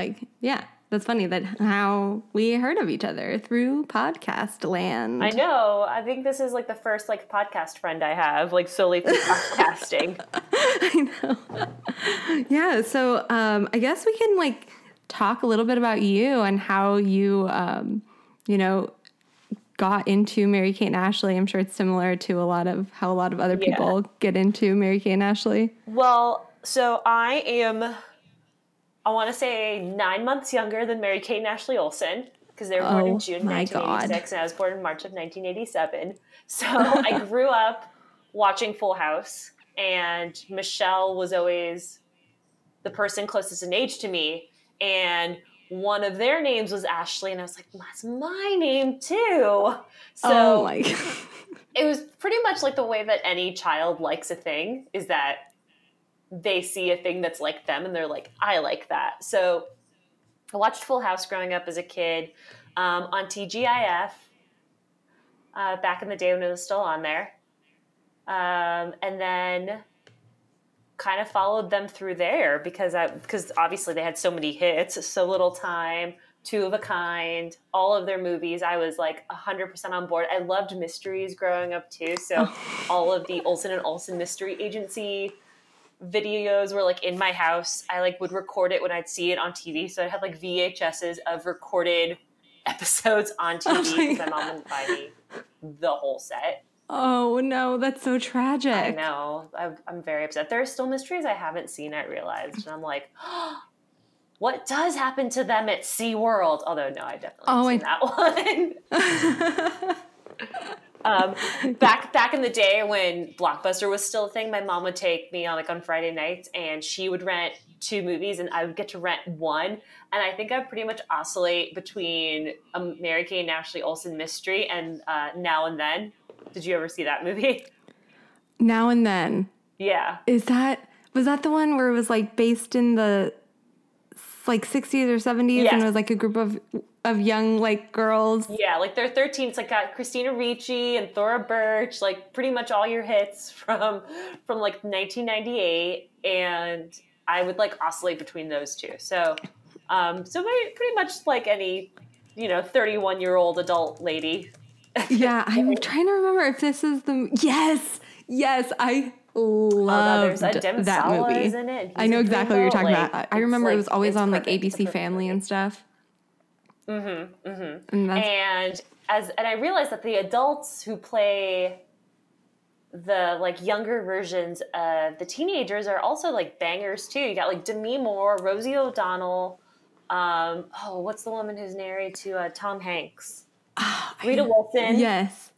like, yeah, that's funny that how we heard of each other through podcast land. I know. I think this is like the first like podcast friend I have, like solely through podcasting. I know. yeah. So um, I guess we can like talk a little bit about you and how you, um, you know, got into Mary Kate and Ashley. I'm sure it's similar to a lot of how a lot of other Yeah. people get into Mary Kate and Ashley. Well, so I am, I want to say nine months younger than Mary Kate and Ashley Olsen because they were born Oh, in June my 1986 and I was born in March of 1987. So I grew up watching Full House, and Michelle was always the person closest in age to me. And one of their names was Ashley, and I was like, that's my name too. So oh my god. it was pretty much like the way that any child likes a thing is that they see a thing that's like them and they're like, I like that. So I watched Full House growing up as a kid um, on TGIF uh, back in the day when it was still on there. Um, and then kind of followed them through there because I because obviously they had so many hits, so little time, two of a kind, all of their movies. I was like hundred percent on board. I loved mysteries growing up too, so all of the Olsen and Olsen Mystery Agency videos were like in my house. I like would record it when I'd see it on TV, so I had like VHSs of recorded episodes on TV Oh my my mom wouldn't buy me the whole set. Oh no, that's so tragic. I know. I'm, I'm very upset. There are still mysteries I haven't seen, I realized. And I'm like, what does happen to them at SeaWorld? Although, no, I definitely Oh, haven't that one. um, back back in the day when Blockbuster was still a thing, my mom would take me on like on Friday nights and she would rent two movies and I would get to rent one. And I think I pretty much oscillate between a Mary Kate and Ashley Olsen mystery and uh, Now and Then. Did you ever see that movie? now and then. yeah. Is that was that the one where it was like based in the like 60s or 70s Yes. and it was like a group of of young like girls? Yeah, like they're 13. It's like got Christina Ricci and Thora Birch, like pretty much all your hits from from like 1998, and I would like oscillate between those two. So, um, so very, pretty much like any, you know, 31 year old adult lady. Yeah, I'm trying to remember if this is the yes, yes, I loved a that movie. is in it. I know exactly what you're talking like, about. I remember it was always on like perfect. A ABC Family movie. and stuff. Mm-hmm, mm-hmm. And and as and I realized that the adults who play the like younger versions of the teenagers are also like bangers too. You got like Demi Moore, Rosie O'Donnell. Um, oh, what's the woman who's married to uh, Tom Hanks? Rita Wilson. yes.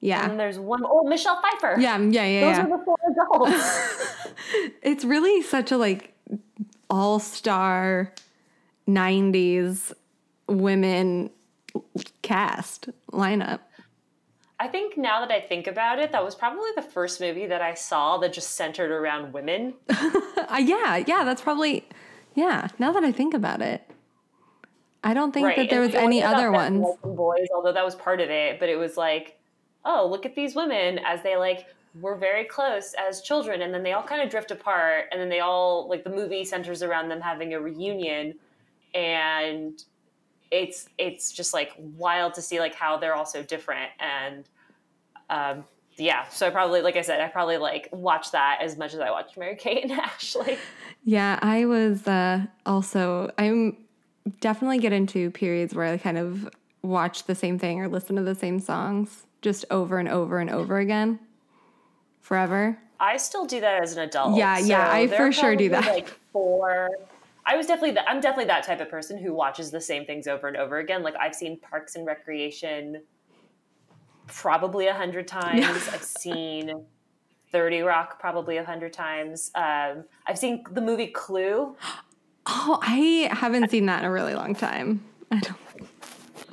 And Yeah. then there's one oh Michelle Pfeiffer. Yeah, yeah, yeah, Those yeah. are the four adults. it's really such a like all-star 90s women cast lineup. I think now that I think about it, that was probably the first movie that I saw that just centered around women. Uh, yeah, yeah, that's probably yeah, now that I think about it. I don't think that there was any other ones. boys, although that was part of it. But it was like, oh, look at these women as they like were very close as children, and then they all kind of drift apart, and then they all like the movie centers around them having a reunion, and it's it's just like wild to see like how they're all so different and um yeah so i probably like i said i probably like watch that as much as i watched mary kate and ashley Yeah, I was uh, also. I'm definitely get into periods where I kind of watch the same thing or listen to the same songs just over and over and over again, forever. I still do that as an adult. Yeah, yeah, I for sure do that. Like four. I was definitely that. I'm definitely that type of person who watches the same things over and over again. Like I've seen Parks and Recreation probably a hundred times. I've seen Thirty Rock probably a hundred times. Um, I've seen the movie Clue. Oh, I haven't seen that in a really long time. I don't.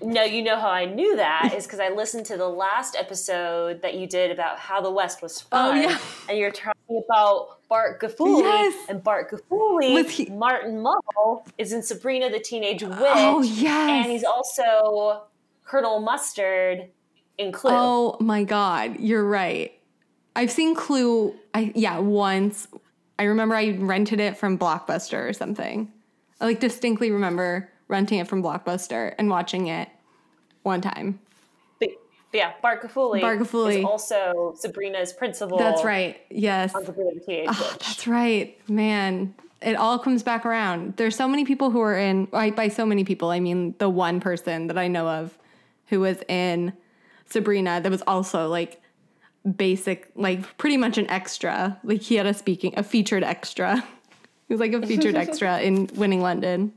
No, you know how I knew that is because I listened to the last episode that you did about how the West was oh, fun. Oh, yeah. And you're talking about Bart Gafooley. Yes. And Bart Gafooley, Was he- Martin Mull, is in Sabrina the Teenage oh, Witch. Oh yes. And he's also Colonel Mustard in Clue. Oh my god, you're right. I've seen Clue. I yeah once. I remember I rented it from Blockbuster or something. I like distinctly remember renting it from Blockbuster and watching it one time. But, but yeah, Bart Gafooley. is also Sabrina's principal. That's right. Yes. On Sabrina the Teenage Oh, that's right, man. It all comes back around. There's so many people who are in. By, by so many people, I mean the one person that I know of who was in Sabrina that was also like basic, like pretty much an extra. Like he had a speaking, a featured extra. He was like a featured extra in Winning London.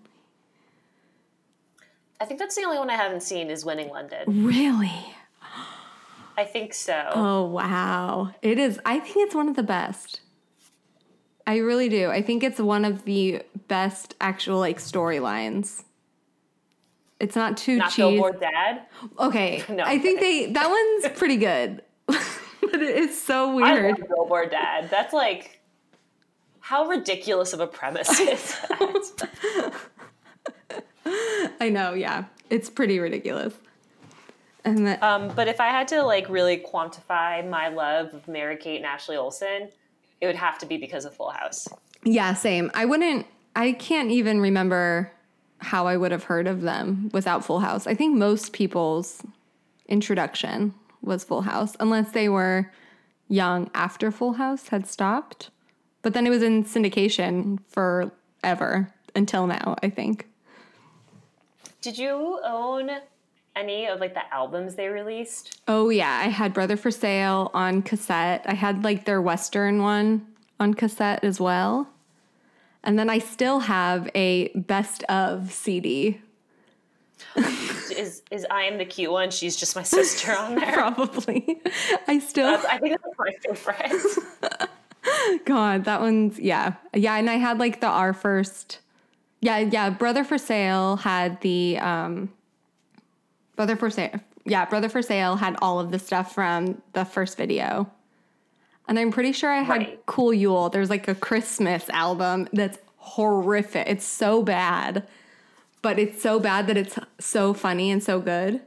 I think that's the only one I haven't seen is Winning London. Really? I think so. Oh wow. It is I think it's one of the best. I really do. I think it's one of the best actual like storylines. It's not too Not cheesy. Billboard Dad. Okay. No, I think they that one's pretty good. but it is so I weird. Billboard Dad. That's like how ridiculous of a premise is that? I know, yeah. It's pretty ridiculous. And that um, but if I had to like really quantify my love of Mary Kate and Ashley Olsen, it would have to be because of Full House. Yeah, same. I wouldn't I can't even remember how I would have heard of them without Full House. I think most people's introduction was Full House unless they were young after Full House had stopped. But then it was in syndication forever until now, I think. Did you own any of like the albums they released? Oh yeah, I had Brother for Sale on cassette. I had like their western one on cassette as well. And then I still have a best of CD Is is I am the cute one? She's just my sister on there. Probably. I still, That's, I think that's my favorite. God, that one's, yeah. Yeah. And I had like the our first, yeah, yeah. Brother for Sale had the, um, Brother for Sale, yeah, Brother for Sale had all of the stuff from the first video. And I'm pretty sure I had Right. Cool Yule. There's like a Christmas album that's horrific. It's so bad, but it's so bad that it's so funny and so good.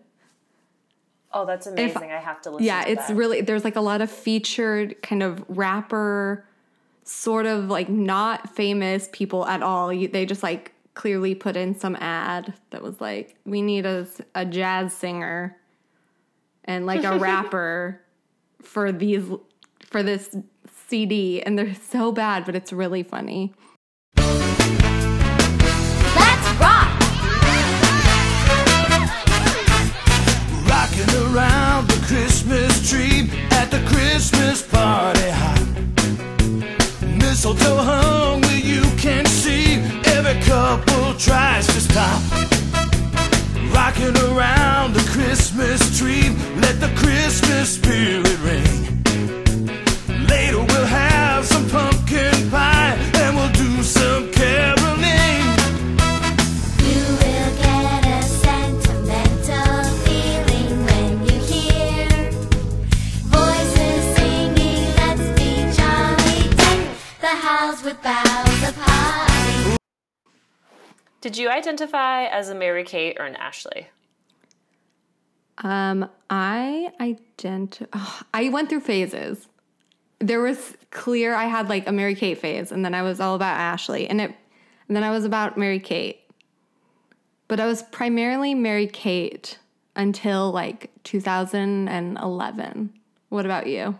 Oh, that's amazing. I have to listen Yeah, it's that. really there's like a lot of featured kind of rapper, sort of like not famous people at all. You, they just like clearly put in some ad that was like, we need a, a jazz singer and like a rapper for these for this CD, and they're so bad, but it's really funny. Let's rock! Rocking around the Christmas tree at the Christmas party you can see every couple tries to stop. Rocking around the Christmas tree, let the Christmas spirit ring. Did you identify as a Mary Kate or an Ashley? Um, I ident- oh, I went through phases. There was clear I had like a Mary Kate phase, and then I was all about Ashley, and it, and then I was about Mary Kate. But I was primarily Mary Kate until like 2011. What about you?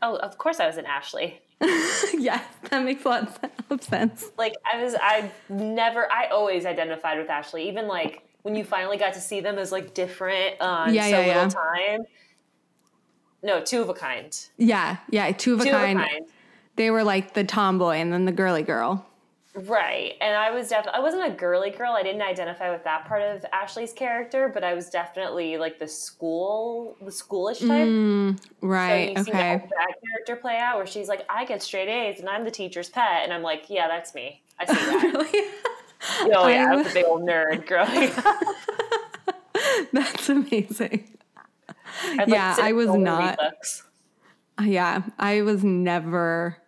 Oh, of course I was an Ashley. yes, that makes a lot of sense. Like I was, I never, I always identified with Ashley. Even like when you finally got to see them as like different on Yeah, so yeah, little yeah. time. No, two of a kind. Yeah, yeah, two of a Two kind. of a kind. They were like the tomboy and then the girly girl. Right. And I was definitely, I wasn't a girly girl. I didn't identify with that part of Ashley's character, but I was definitely like the school, the schoolish type. Mm, right. so okay. that, character play out where she's like, I get straight A's and I'm the teacher's pet. And I'm like, yeah, that's me. I see that. Really? oh, yeah. I was a big old nerd growing up. That's amazing. I'd, Yeah, sit I was not. Yeah, I was never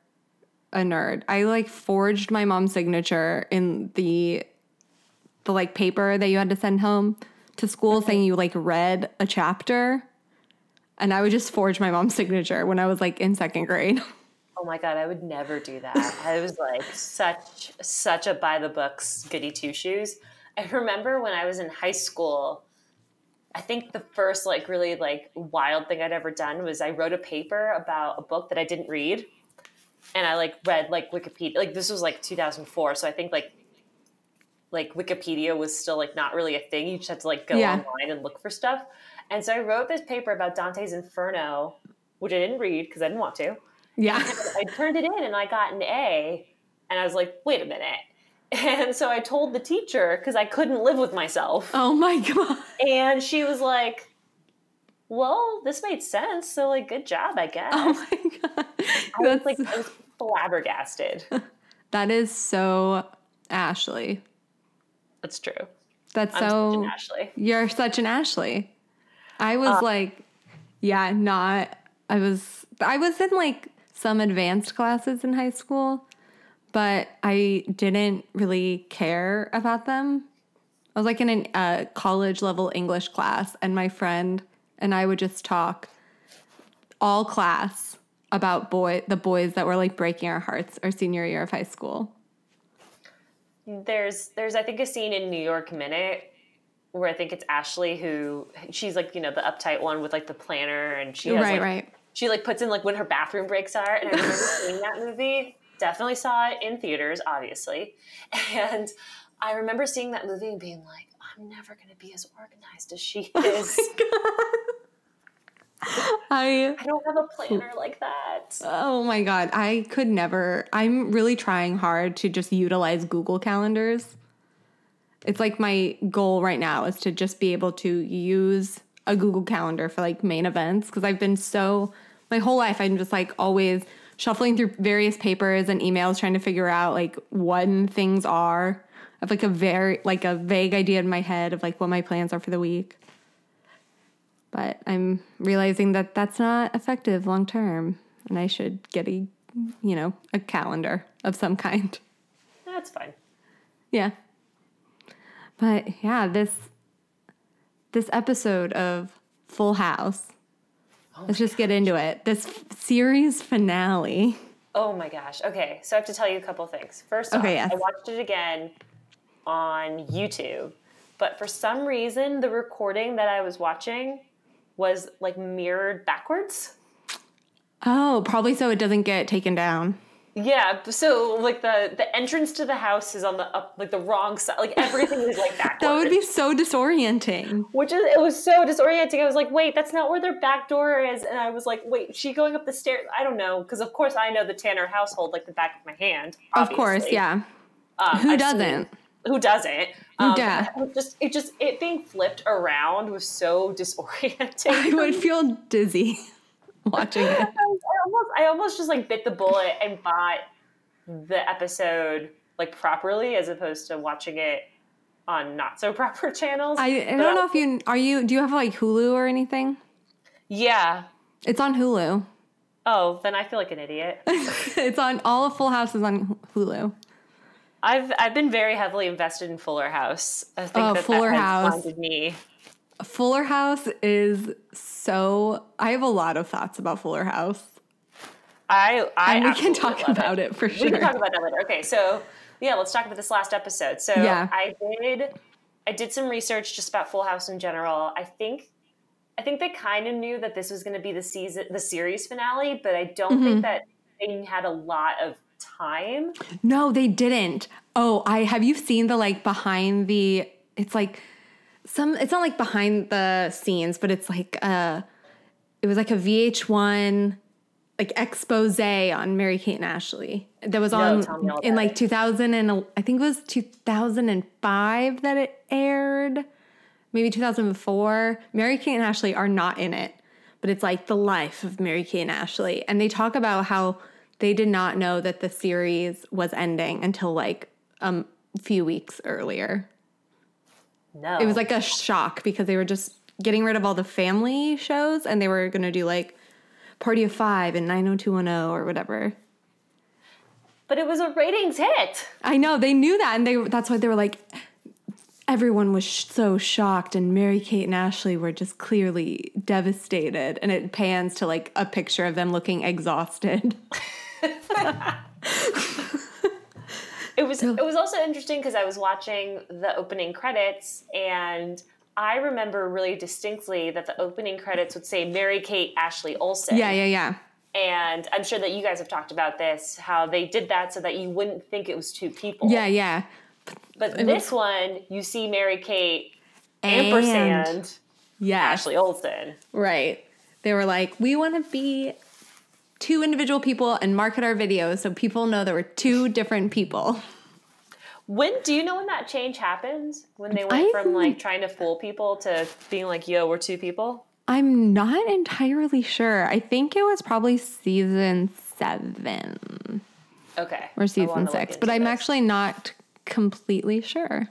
a nerd. I like forged my mom's signature in the the like paper that you had to send home to school saying you like read a chapter. And I would just forge my mom's signature when I was like in second grade. Oh my god, I would never do that. I was like such such a by the books goody two shoes. I remember when I was in high school, I think the first like really like wild thing I'd ever done was I wrote a paper about a book that I didn't read. And I like read like Wikipedia like this was like 2004, so I think like like Wikipedia was still like not really a thing. You just had to like go Yeah. online and look for stuff. And so I wrote this paper about Dante's Inferno, which I didn't read because I didn't want to. Yeah. I turned it in and I got an A. And I was like, wait a minute. And so I told the teacher because I couldn't live with myself. Oh my god. And she was like, well, this made sense. So, like, good job, I guess. Oh my god. I was like, I was flabbergasted. that is so Ashley. That's true. That's I'm so Ashley. You're such an Ashley. I Uh, was like, yeah, not. I was. I was in like some advanced classes in high school, but I didn't really care about them. I was like in a uh, college level English class, and my friend and I would just talk all class about boy the boys that were like breaking our hearts our senior year of high school. There's, there's, I think, a scene in New York Minute where I think it's Ashley who she's like, you know, the uptight one with like the planner, and she has, right, like, right. she like puts in like when her bathroom breaks are and i remember seeing that movie definitely saw it in theaters obviously and i remember seeing that movie and being like i'm never going to be as organized as she oh is I i don't have a planner like that Oh my God. I could never. I'm really trying hard to just utilize Google calendars. It's like my goal right now is to just be able to use a Google calendar for like main events because I've been so, my whole life, I'm just like always shuffling through various papers and emails trying to figure out like when things are. I have like a very, like a vague idea in my head of like what my plans are for the week. But I'm realizing that that's not effective long term and I should get a, you know, a calendar of some kind. that's fine Yeah. But yeah, this this episode of Full House. Oh let's just get into it. This f- series finale. oh my gosh okay so i have to tell you a couple things first off Okay, yes. i watched it again on youtube but for some reason the recording that i was watching was like mirrored backwards Oh, probably so it doesn't get taken down. Yeah, so like the the entrance to the house is on the up like the wrong side. Like everything is like backwards. That would be so disorienting. which is it was so disorienting. I was like, wait, that's not where their back door is, and I was like, wait, she going up the stairs? I don't know because of course I know the Tanner household like the back of my hand. Of course, yeah. Um, Who I've doesn't? seen- who doesn't? Um, does? it Just it just it being flipped around was so disorienting. I would feel dizzy watching it. I almost, I almost just like bit the bullet and bought the episode like properly as opposed to watching it on not so proper channels. I, I don't know if you are you do you have like Hulu or anything? Yeah. It's on Hulu. Oh, then I feel like an idiot. it's on all of Full House is on Hulu. I've I've been very heavily invested in Fuller House. I think Oh, that Fuller that House. me. Fuller House is so. I have a lot of thoughts about Fuller House, I I and we can talk about it, for sure. We can talk about that later. Okay, so yeah, let's talk about this last episode. So Yeah. I did I did some research just about Full House in general. I think I think they kind of knew that this was going to be the season the series finale, but I don't Mm-hmm. think that they had a lot of time. no, they didn't. Oh, I have you seen the like behind the? It's like some. It's not like behind the scenes, but it's like uh, it was like a VH1 like expose on Mary Kate and Ashley that was No, on in like 2000 and I think it was 2005 that it aired. maybe 2004. Mary Kate and Ashley are not in it, but it's like the life of Mary Kate and Ashley. And they talk about how they did not know that the series was ending until like a few weeks earlier. No. It was like a shock because they were just getting rid of all the family shows and they were going to do like Party of Five and 90210 or whatever. But it was a ratings hit. I know they knew that, and they that's why they were like, everyone was sh- so shocked, and Mary Kate and Ashley were just clearly devastated, and it pans to like a picture of them looking exhausted. it was it was also interesting because I was watching the opening credits and I remember really distinctly that the opening credits would say Mary Kate Ashley Olsen. Yeah, yeah, yeah. And I'm sure that you guys have talked about this, how they did that so that you wouldn't think it was two people. Yeah, yeah. But this one, you see Mary Kate ampersand Yeah. Ashley Olsen. Right. They were like, we want to be two individual people and market our videos so people know there were two different people. When do you know when that change happened? When they went I- from like trying to fool people to being like, "Yo, we're two people." I'm not entirely sure. I think it was probably season seven Okay, or season six, but I'm this. actually not completely sure.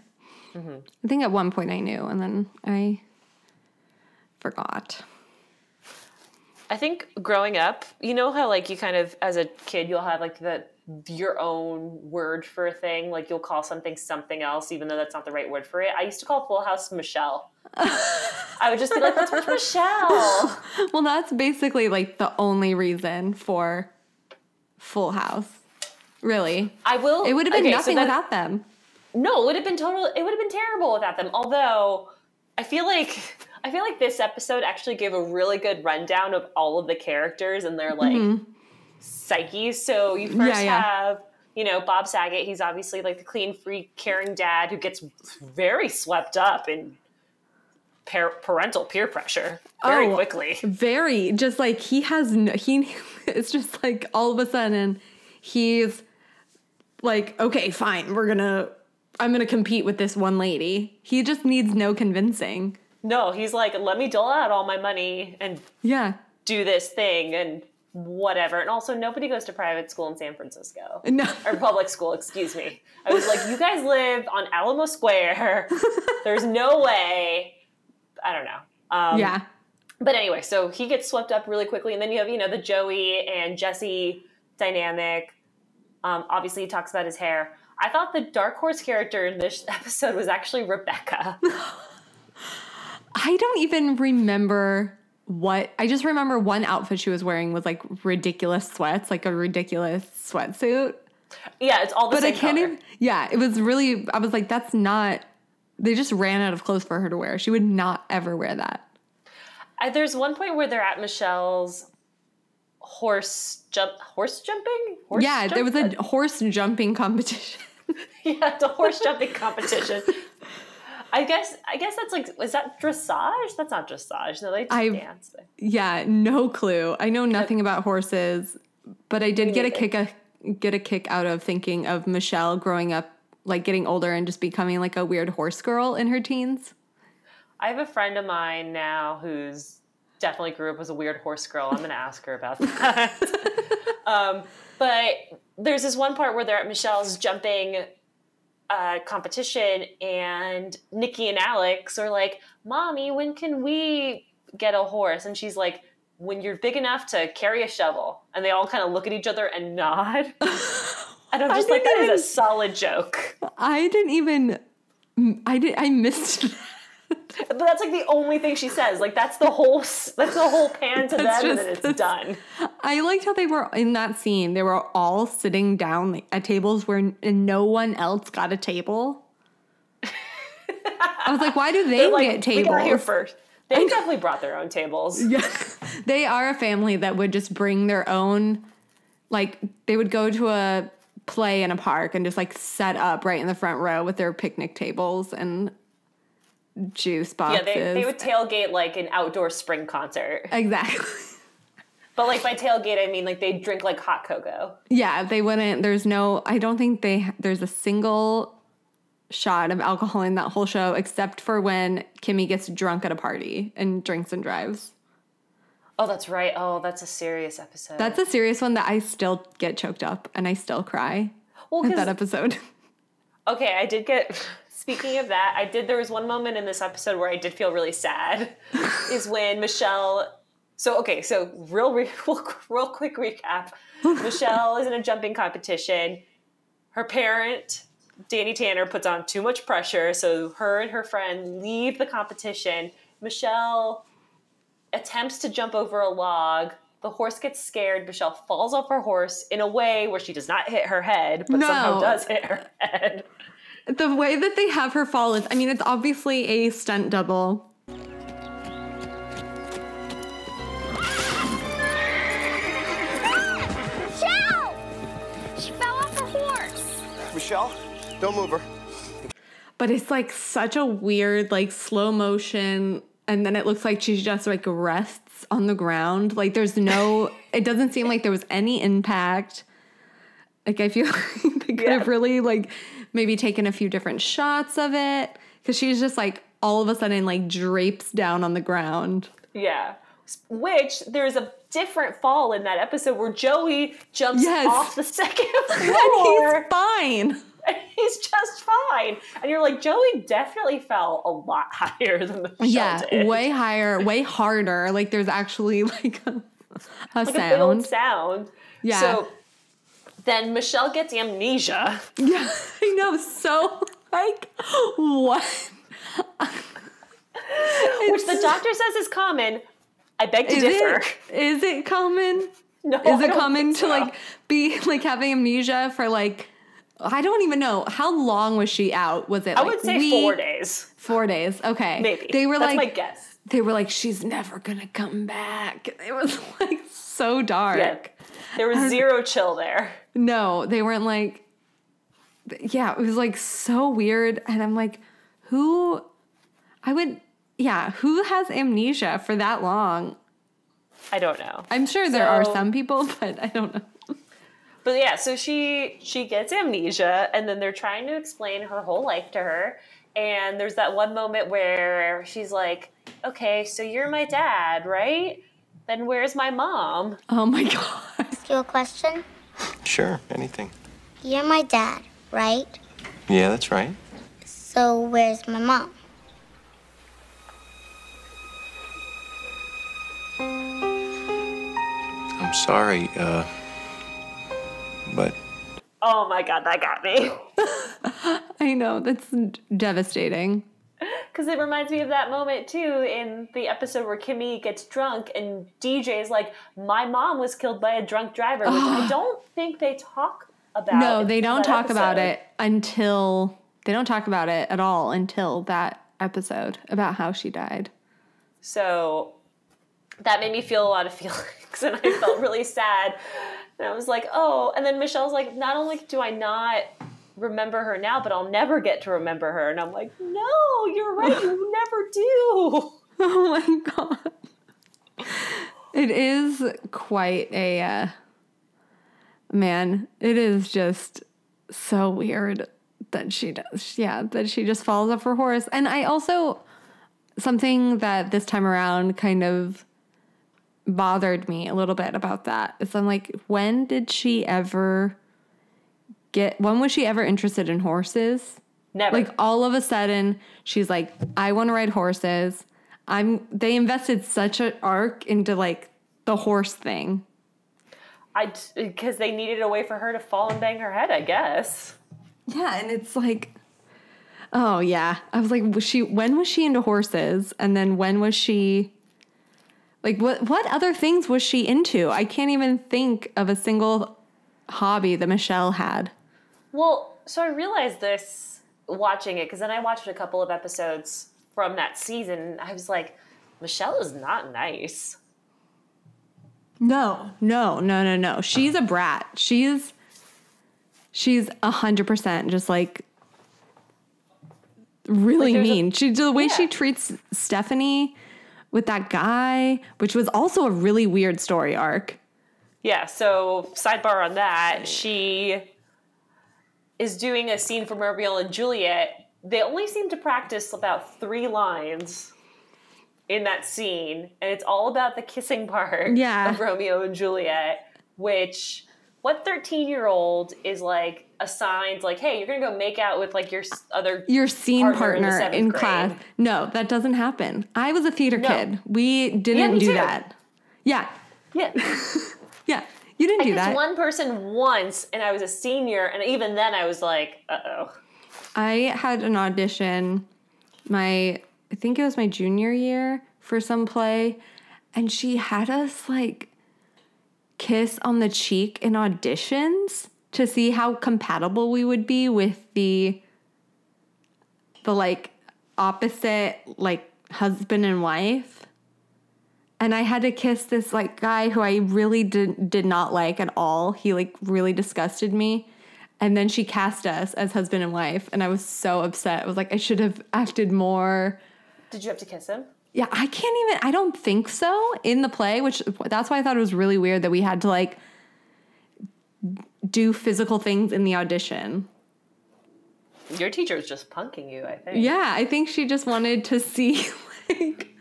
Mm-hmm. I think at one point I knew and then I forgot. I think growing up, you know how like you kind of as a kid you'll have like the your own word for a thing, like you'll call something something else, even though that's not the right word for it. I used to call Full House Michelle. I would just be like, "Let's watch Michelle." Well, that's basically like the only reason for Full House. Really. I will. It would have been okay, so nothing without them. No, it would have been total. It would have been terrible without them. Although, I feel like I feel like this episode actually gave a really good rundown of all of the characters and their like psyches. So you first Mm-hmm. Yeah, yeah. have you know Bob Saget. He's obviously like the clean, free, caring dad who gets very swept up in par- parental peer pressure very Oh. quickly. Very, just like he has, no, he, it's just like all of a sudden he's like, okay, fine, we're gonna, I'm gonna compete with this one lady. He just needs no convincing. No, he's like, let me dole out all my money and Yeah. do this thing and whatever. And also, nobody goes to private school in San Francisco. No. or public school, excuse me. I was like, you guys live on Alamo Square. There's no way. I don't know. Um, yeah. But anyway, so he gets swept up really quickly, and then you have you know the Joey and Jesse dynamic. Um, obviously, he talks about his hair. I thought the dark horse character in this episode was actually Rebecca. I don't even remember what, I just remember one outfit she was wearing was like ridiculous sweats, like a ridiculous sweatsuit. yeah, it's all the but I can't color. even. Yeah, it was really. I was like, that's not. They just ran out of clothes for her to wear. She would not ever wear that. I, there's one point where they're at Michelle's horse jump, horse jumping. Horse yeah, there was a horse jumping competition. yeah, a horse jumping competition. I guess I guess that's like is that dressage? That's not dressage. No, they I- dance. yeah, no clue. I know nothing about horses, but I did get a kick a get a kick out of thinking of Michelle growing up, like getting older and just becoming like a weird horse girl in her teens. I have a friend of mine now who's definitely grew up as a weird horse girl. I'm going to ask her about that. um, but there's this one part where they're at Michelle's jumping uh, competition, and Nikki and Alex are like, "Mommy, when can we get a horse?" And she's like. When you're big enough to carry a shovel, and they all kind of look at each other and nod, and I'm I just like, that is a solid joke. I didn't even. I did. I missed. But that's like the only thing she says. Like that's the whole that's the whole pan to them, That's and just- then it's done. I liked how they were in that scene. They were all sitting down like, at tables where no one else got a table. I was like, why do they like, get we tables? got here first. They definitely brought their own tables. Yeah. they are a family that would just bring their own, like, they would go to a play in a park and just like set up right in the front row with their picnic tables and juice boxes. Yeah, they, they would tailgate like an outdoor spring concert. exactly. But like by tailgate, I mean like they drink like hot cocoa. Yeah, they wouldn't. There's no. I don't think they. There's a single shot of alcohol in that whole show, except for when Kimmy gets drunk at a party and drinks and drives. Oh, that's right. Oh, that's a serious episode. That's a serious one that I still get choked up and I still cry well, at that episode. Okay, I did get. Speaking of that, I did. There was one moment in this episode where I did feel really sad. is when Michelle. So okay, so real, re- real, real quick recap. Michelle is in a jumping competition. Her parent, Danny Tanner, puts on too much pressure, so her and her friend leave the competition. Michelle attempts to jump over a log. the horse gets scared. Michelle falls off her horse in a way where she does not hit her head, but No. somehow does hit her head. The way that they have her fall is, I mean, it's obviously a stunt double. Michelle! She fell off her horse. Michelle, don't move her. but it's like such a weird like slow motion and then it looks like she just like rests on the ground like there's no it doesn't seem like there was any impact like i feel like they could have really like maybe taken a few different shots of it because she's just like all of a sudden like drapes down on the ground Yeah. Which there's a different fall in that episode where Joey jumps Yes. off the second and floor. he's fine and he's just fine. And you're like, Joey definitely fell a lot higher than the yeah did. way higher way harder like there's actually like a, a like a sound sound. Yeah. So then Michelle gets amnesia. Yeah, I know. So like what? which the doctor says is common. I beg to Is differ. it is it common? No, Is it common to so. like be like having amnesia for like I don't even know how long was she out? Was it? I like would say week- four days, Four days. Okay, maybe. They were That's like my guess. they were like she's never gonna come back. It was like so dark. Yeah, there was zero chill there. No, they weren't like. Yeah, it was like so weird, and I'm like, who? I would. Yeah, who has amnesia for that long? I don't know. I'm sure there are some people, but I don't know. But yeah, so she she gets amnesia, and then they're trying to explain her whole life to her. And there's that one moment where she's like, "Okay, so you're my dad, right? Then where's my mom?" Oh my god. Ask you a question? Sure, anything. You're my dad, right? Yeah, that's right. So where's my mom? I'm sorry, uh. But Oh my god, that got me. I know that's devastating. Because it reminds me of that moment too in the episode where Kimmy gets drunk and DJ is like, "My mom was killed by a drunk driver," which I don't think they talk about. It. No, they don't talk about it until they don't talk about it at all until that episode about how she died. So that made me feel a lot of feelings, and I felt really sad. And I was like, "Oh," and then Michelle's like, "Not only do I not." Remember her now, but I'll never get to remember her. And I'm like, no, you're right. You never do. Oh my god. It is quite a uh, man. It is just so weird that she does. Yeah, that she just falls off her horse. And I also something that this time around kind of bothered me a little bit about that is I'm like, when did she ever get when was she ever interested in horses? Never. like all of a sudden she's like i want to ride horses i'm they invested such an arc into like the horse thing I because they needed a way for her to fall and bang her head, I guess. yeah and it's like oh yeah i was like was she when was she into horses and then when was she like what what other things was she into i can't even think of a single hobby that michelle had Well, so I realized this watching it because then I watched a couple of episodes from that season. And I was like, Michelle is not nice. No, no, no, no, no. She's a brat. She's she's a hundred percent just like really Like, there's a- mean. she the way she treats Stephanie with that guy, which was also a really weird story arc. Yeah. So sidebar on that, she is doing a scene from Romeo and Juliet. They only seem to practice about three lines in that scene, and it's all about the kissing part Yeah. of Romeo and Juliet, which what 13 year old is like assigned like hey you're gonna go make out with like your other Your scene Partner in partner in, seventh class. No, that doesn't happen. I was a theater No. kid. We didn't me do too. that. Yeah. yeah Yeah. You didn't I do that. one person once and I was a senior and even then I was like uh-oh I had an audition my I think it was my junior year for some play and she had us like kiss on the cheek in auditions to see how compatible we would be with the the like opposite like husband and wife. And I had to kiss this like guy who I really did did not like at all. He like really disgusted me. And then she cast us as husband and wife, and I was so upset. I was like, I should have acted more. Did you have to kiss him? Yeah, I can't even. I don't think so in the play, which that's why I thought it was really weird that we had to like do physical things in the audition. Your teacher was just punking you, I think. Yeah, I think she just wanted to see like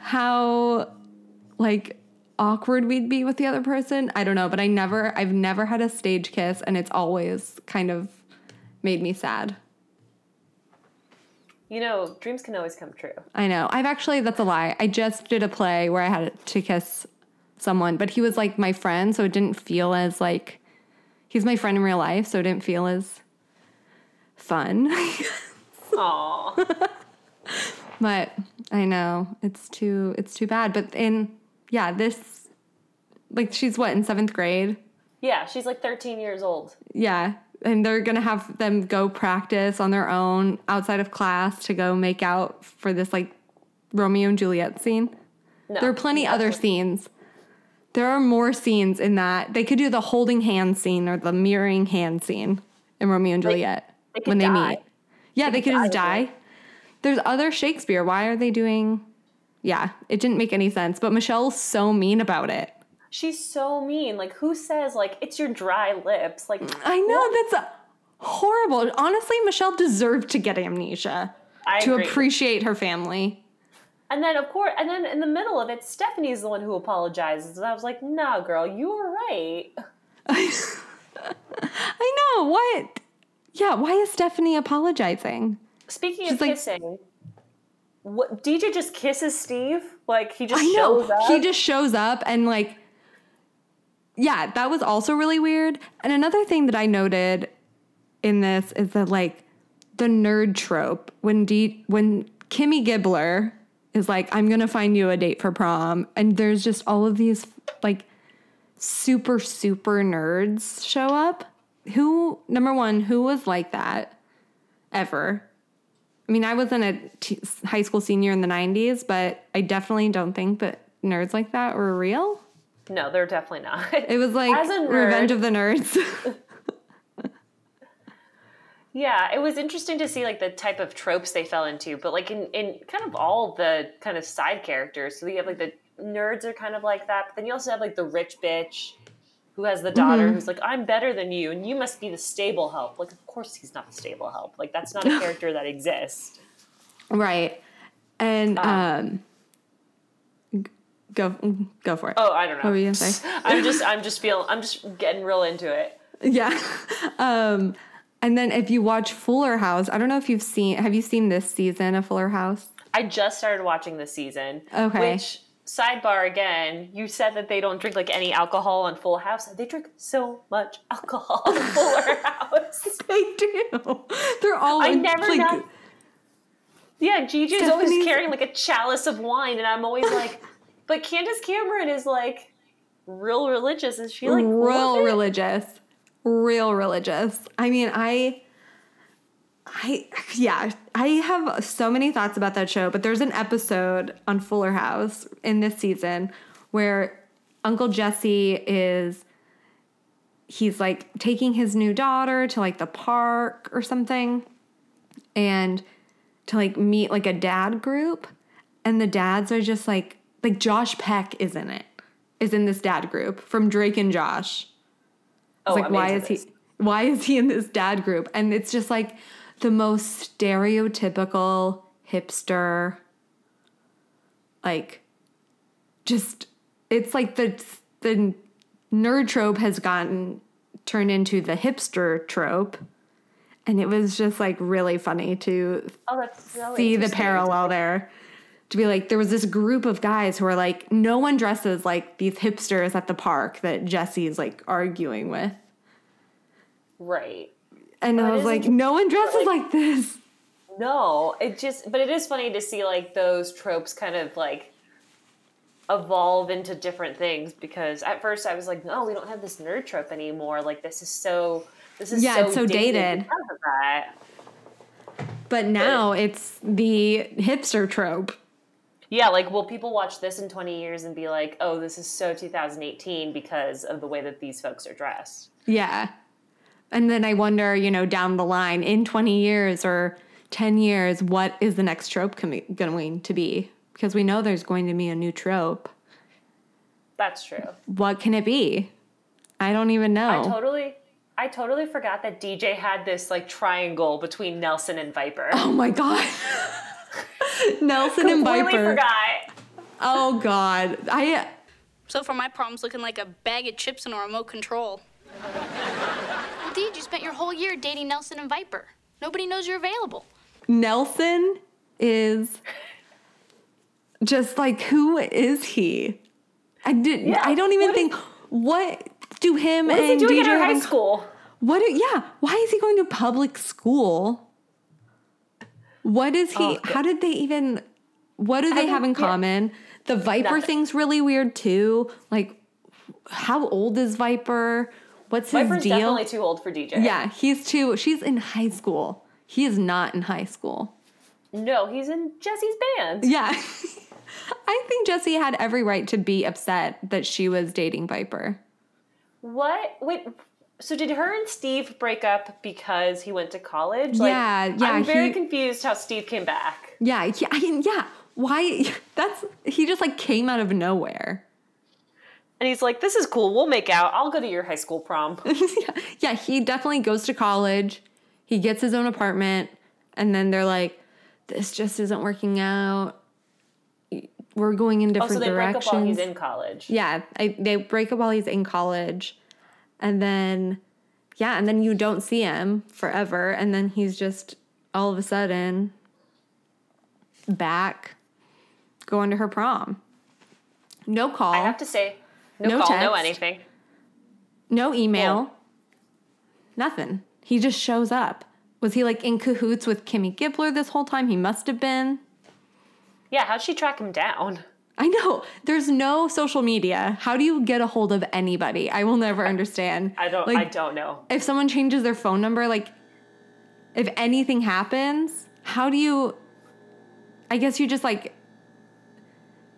how like awkward we'd be with the other person. I don't know, but I never I've never had a stage kiss and it's always kind of made me sad. You know, dreams can always come true. I know. I've actually that's a lie. I just did a play where I had to kiss someone, but he was like my friend, so it didn't feel as like he's my friend in real life, so it didn't feel as fun. Aw. But I know it's too it's too bad. But in yeah, this like she's what in seventh grade. yeah, she's like 13 years old. Yeah, and they're gonna have them go practice on their own outside of class to go make out for this like Romeo and Juliet scene. No, There are plenty that's other scenes. There are more scenes in that. They could do the holding hand scene or the mirroring hand scene in Romeo and Juliet they could when they die. meet. Yeah, they, could could just die with die. There's other Shakespeare. Why are they doing? Yeah, it didn't make any sense. But Michelle's so mean about it. She's so mean. Like, who says, like, it's your dry lips? Like, I know that's horrible. Honestly, Michelle deserved to get amnesia I to agree. appreciate her family. And then, of course, and then in the middle of it, Stephanie's the one who apologizes. And I was like, nah, girl, you were right. I know what. Yeah, why is Stephanie apologizing? Speaking She's of like- kissing, what DJ just kisses Steve? Like, he just I know. shows up? He just shows up and like Yeah, that was also really weird. And another thing that I noted in this is that like the nerd trope when D when Kimmy Gibbler is like I'm going to find you a date for prom and there's just all of these like super super nerds show up. Who number 1, who was like that ever? I mean, I wasn't a t- high school senior in the 90s, but I definitely don't think that nerds like that were real. No, they're definitely not. It was like nerd- Revenge of the Nerds. Yeah, it was interesting to see like the type of tropes they fell into, but like in, in kind of all the kind of side characters. So you have like the nerds are kind of like that, but then you also have like the rich bitch who has the daughter who's like, I'm better than you and you must be the stable help. Like, of course he's not the stable help. Like, that's not a character that exists. right. And um, g- go go for it. Oh, I don't know. What were you gonna say? I'm just, I'm just feeling, I'm just getting real into it. Yeah. Um, and then if you watch Fuller House, I don't know if you've seen have you seen this season of Fuller House? I just started watching this season. Okay. Which sidebar again, you said that they don't drink like any alcohol on Full House. They drink so much alcohol on Fuller House. They do. They're all I like, never like, know. Yeah, DJ's always carrying like a chalice of wine, and I'm always like, but Candace Cameron is like real religious. Is she like real religious real religious i mean i i yeah i have so many thoughts about that show but there's an episode on fuller house in this season where uncle jesse is he's like taking his new daughter to like the park or something and to like meet like a dad group and the dads are just like like josh peck is in it is in this dad group from drake and josh. Oh, like I'm why is he why is he in this dad group? And it's just like the most stereotypical hipster like just it's like the the nerd trope has gotten turned into the hipster trope. And it was just like really funny to Oh, really see the parallel there. To be like there was this group of guys who are like no one dresses like these hipsters at the park that Jesse's like arguing with. Right. And I was like no one dresses like- like this No, it just, but it is funny to see like those tropes kind of like evolve into different things because at first I was like, no, we don't have this nerd trope anymore. Like this is so this is Yeah, so it's so dated. that. But now it's the hipster trope. Yeah, like will people watch this in 20 years and be like, "Oh, this is so 2018 because of the way that these folks are dressed." Yeah. And then I wonder, you know, down the line in 20 years or 10 years, what is the next trope com- going to be? Because we know there's going to be a new trope. That's true. What can it be? I don't even know. I totally I totally forgot that DJ had this like triangle between Nelson and Viper. oh my God. Nelson and Viper. Completely Viper. forgot. Oh God. I So for my problem's looking like a bag of chips and a remote control. Indeed, you spent your whole year dating Nelson and Viper. Nobody knows you're available. Nelson is just like who is he? I did Yeah, I don't even what think what do him What is he and doing DJ in our high school? What do, yeah, why is he going to public school? What is he Oh, how did they even what do they don't- have in yeah. common? The Viper Nothing. thing's really weird too. Like how old is Viper? What's his Viper's deal? definitely too old for DJ. yeah, he's too she's in high school. He is not in high school. No, he's in Jesse's band. Yeah. I think Jesse had every right to be upset that she was dating Viper. What? Wait. So did her and Steve break up because he went to college? Like, Yeah, yeah, I'm very he- confused how Steve came back. Yeah, yeah, I mean, yeah. Why? That's he just like came out of nowhere. And he's like, "This is cool. We'll make out. I'll go to your high school prom." yeah, yeah, he definitely goes to college. He gets his own apartment, and then they're like, "This just isn't working out. We're going in oh, different so they break directions." up while he's in college. Yeah, I, they break up while he's in college, and then yeah, and then you don't see him forever, and then he's just all of a sudden back going to her prom. No call, I have to say, no, No call, no text. anything. no email, Well- nothing. He just shows up. Was he like in cahoots with Kimmy Gibbler this whole time? He must have been. Yeah, how'd she track him down? I know. There's no social media. How do you get a hold of anybody? I will never understand. I don't. I don't know. if someone changes their phone number, like if anything happens, how do you? I guess you just like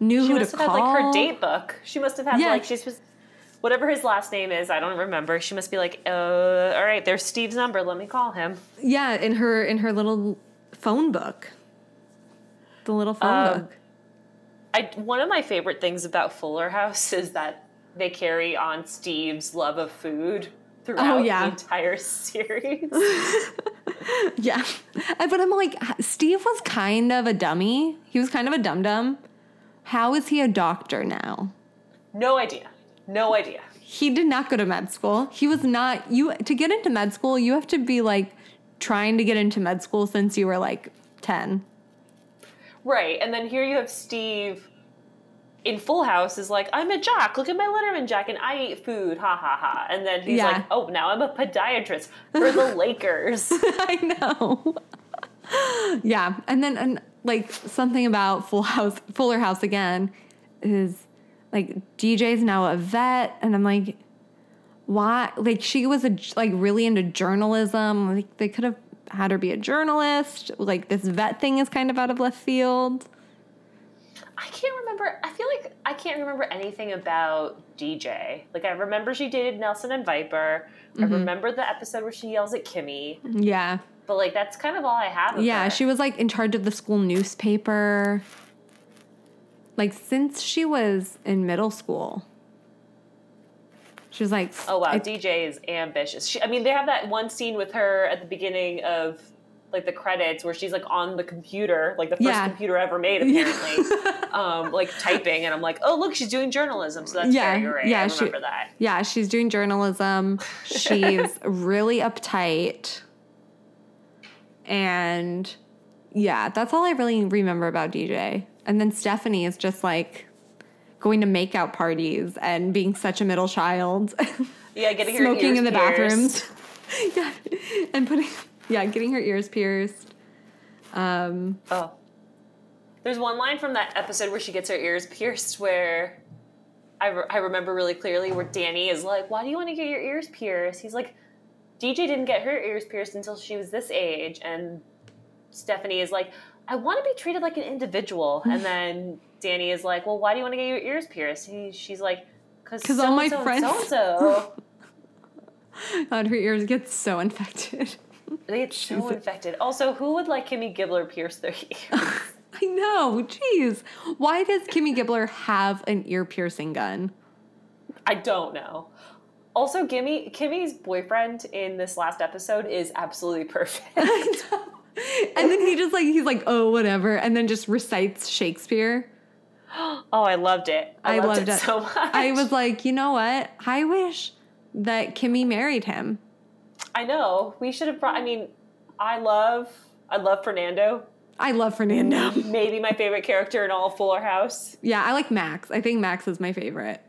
knew She who to must have call. had like her date book. She must have had Yeah. like she's whatever his last name is. I don't remember. She must be like, uh, all right, there's Steve's number. Let me call him. Yeah, in her in her little phone book, the little phone Um, book. I one of my favorite things about Fuller House is that they carry on Steve's love of food throughout Oh, yeah. the entire series. Yeah, Uh, but I'm like, Steve was kind of a dummy. He was kind of a dum dum. How is he a doctor now? no idea. No idea. he did not go to med school. He was not you to get into med school, you have to be like trying to get into med school since you were like 10. Right, and then here you have Steve in Full House is like, I'm a jock. Look at my Letterman jacket. I eat food. Ha ha ha. And then he's Yeah. like, Oh, now I'm a podiatrist for the Lakers. I know. yeah, and then and like something about Full House Fuller House again is like DJ's now a vet and I'm like why like she was a like really into journalism like they could have had her be a journalist like this vet thing is kind of out of left field I can't remember. I feel like I can't remember anything about DJ. Like I remember she dated Nelson and Viper. I mm-hmm. remember the episode where she yells at Kimmy. yeah But like that's kind of all I have. Yeah, her. she was like in charge of the school newspaper. Like since she was in middle school. She was like, Oh wow, DJ is ambitious. She, I mean, they have that one scene with her at the beginning of like the credits where she's like on the computer, like the first Yeah. computer ever made, apparently, um, like typing, and I'm like, oh look, she's doing journalism, so that's Yeah, very great. yeah, I she- that. yeah, she's doing journalism. She's really uptight. And yeah, that's all I really remember about DJ. And then Stephanie is just like going to makeout parties and being such a middle child. Yeah, getting her smoking ears in the pierced. bathrooms. yeah, and putting yeah, getting her ears pierced. Um, Oh. There's There's one line from that episode where she gets her ears pierced where I, re- I remember really clearly where Danny is like, Why do you want to get your ears pierced? He's like, DJ didn't get her ears pierced until she was this age. And Stephanie is like, I want to be treated like an individual. And then Danny is like, Well, why do you want to get your ears pierced? He, she's like, Because all my friends- So God, her ears get so infected. they get so infected. Also, who would like Kimmy Gibbler pierce their ears? I know. Jeez. Why does Kimmy Gibbler have an ear piercing gun? I don't know. Also, Kimmy, Kimmy's boyfriend in this last episode is absolutely perfect. And then he just like he's like, oh, whatever, and then just recites Shakespeare. oh, I loved it. I, I loved, loved it, it. so much. I was like, you know what? I wish that Kimmy married him. I know. We should have brought. I mean, I love. I love Fernando. I love Fernando. Maybe my favorite character in all Fuller House. Yeah, I like Max. I think Max is my favorite.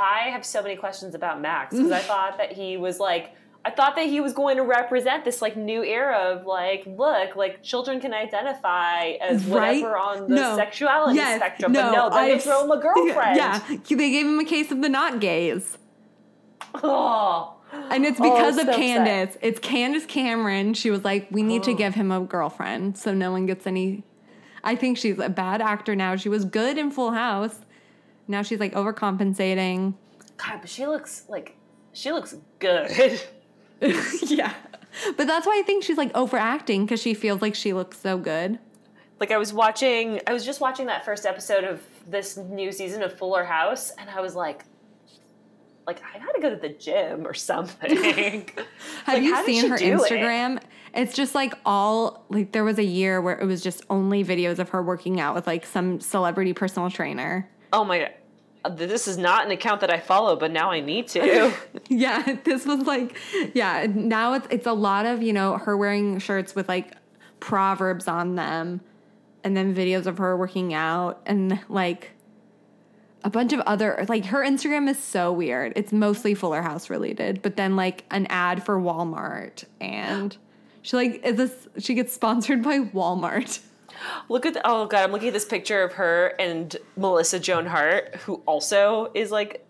I have so many questions about Max because I thought that he was like. I thought that he was going to represent this like new era of like, look, like children can identify as Right? whatever on the No. sexuality Yes. spectrum, No, but no, then they I- throw him a girlfriend. Yeah, they gave him a case of the not gays. Oh. And it's Oh, because I'm of so Candace. It's Candace Cameron. She was like, we need to oh. give him a girlfriend so no one gets any. I think she's a bad actor now. She was good in Full House. Now she's like overcompensating. God, but she looks like she looks good. yeah. But that's why I think she's like overacting because she feels like she looks so good. like I was watching I was just watching that first episode of this new season of Fuller House and I was like like I gotta go to the gym or something. Have Like, you seen her do it? Instagram? It's just like all like there was a year where it was just only videos of her working out with like some celebrity personal trainer. Oh my god. This is not an account that I follow, but now I need to. Yeah, this was like yeah, now it's it's a lot of, you know, her wearing shirts with like proverbs on them and then videos of her working out and like a bunch of other like her Instagram is so weird. It's mostly Fuller House related, but then like an ad for Walmart and she like is this she gets sponsored by Walmart. Look at the, oh god, I'm looking at this picture of her and Melissa Joan Hart, who also is like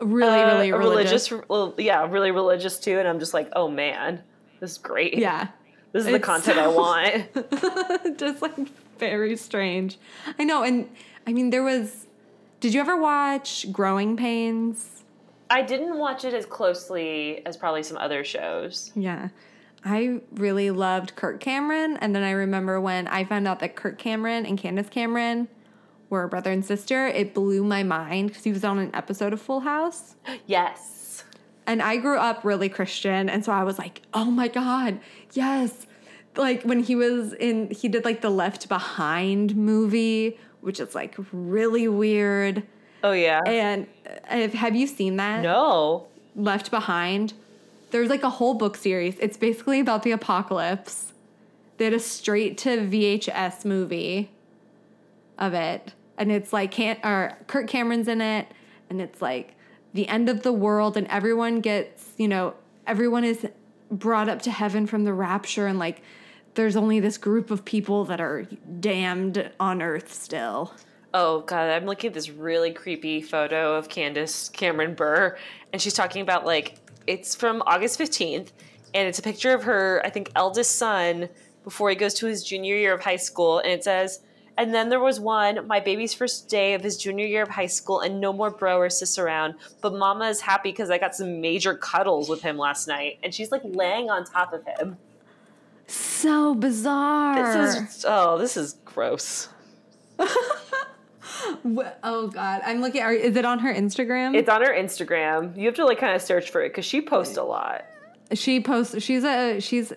Really, uh, really religious. well, yeah, really religious too. And I'm just like, oh man, this is great. Yeah. this is the content I want. just like very strange. I know, and I mean there was. Did you ever watch Growing Pains? I didn't watch it as closely as probably some other shows. Yeah, I really loved Kirk Cameron, and then I remember when I found out that Kirk Cameron and Candace Cameron were brother and sister. It blew my mind because he was on an episode of Full House. Yes. And I grew up really Christian, and so I was like, "Oh my god, yes!" Like when he was in, he did like the Left Behind movie, which is like really weird. Oh yeah. And uh, have you seen that? no. Left Behind. There's like a whole book series. It's basically about the apocalypse. They had a straight to VHS movie of it, and it's like can't or Kirk Cameron's in it, and it's like the end of the world, and everyone gets you know everyone is brought up to heaven from the rapture, and like there's only this group of people that are damned on earth still. Oh god, I'm looking at this really creepy photo of Candace Cameron Bure, and she's talking about like it's from August 15th, and it's a picture of her, I think, eldest son before he goes to his junior year of high school, and it says, and then there was one, my baby's first day of his junior year of high school, and no more bro or sis around. But mama is happy because I got some major cuddles with him last night, and she's like laying on top of him. So bizarre. This is oh, this is gross. Oh God, I'm looking. Are, is it on her Instagram? It's on her Instagram. You have to like kind of search for it because she posts a lot. she posts. She's a she's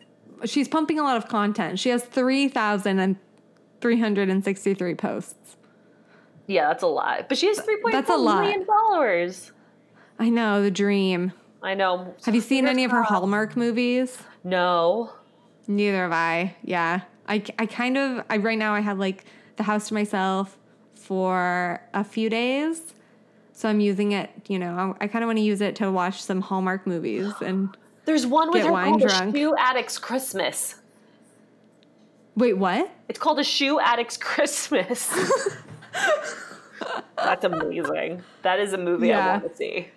she's pumping a lot of content. She has three thousand and three hundred and sixty three posts. Yeah, that's a lot. But she has 3.4 That's a lot. followers. I know the dream. I know. Have you seen any of her Hallmark movies? No. Neither have I. Yeah, I I kind of I right now I have like the house to myself for a few days. So I'm using it, you know, I, I kind of want to use it to watch some Hallmark movies and There's one with Get her wine called drunk. Shoe Addicts Christmas. Wait, what? It's called a shoe addict's Christmas. That's amazing. That is a movie Yeah. I want to see.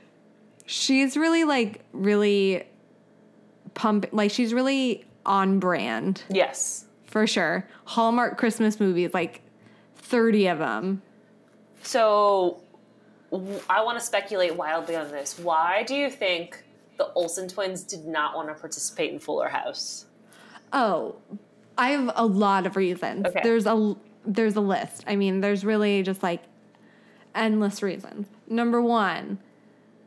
She's really like really pump like she's really on brand Yes. for sure. Hallmark Christmas movies like 30 of them. So w- I want to speculate wildly on this. Why do you think the Olsen twins did not want to participate in Fuller House? Oh, I have a lot of reasons. Okay. There's a there's a list. I mean, there's really just like endless reasons. Number 1,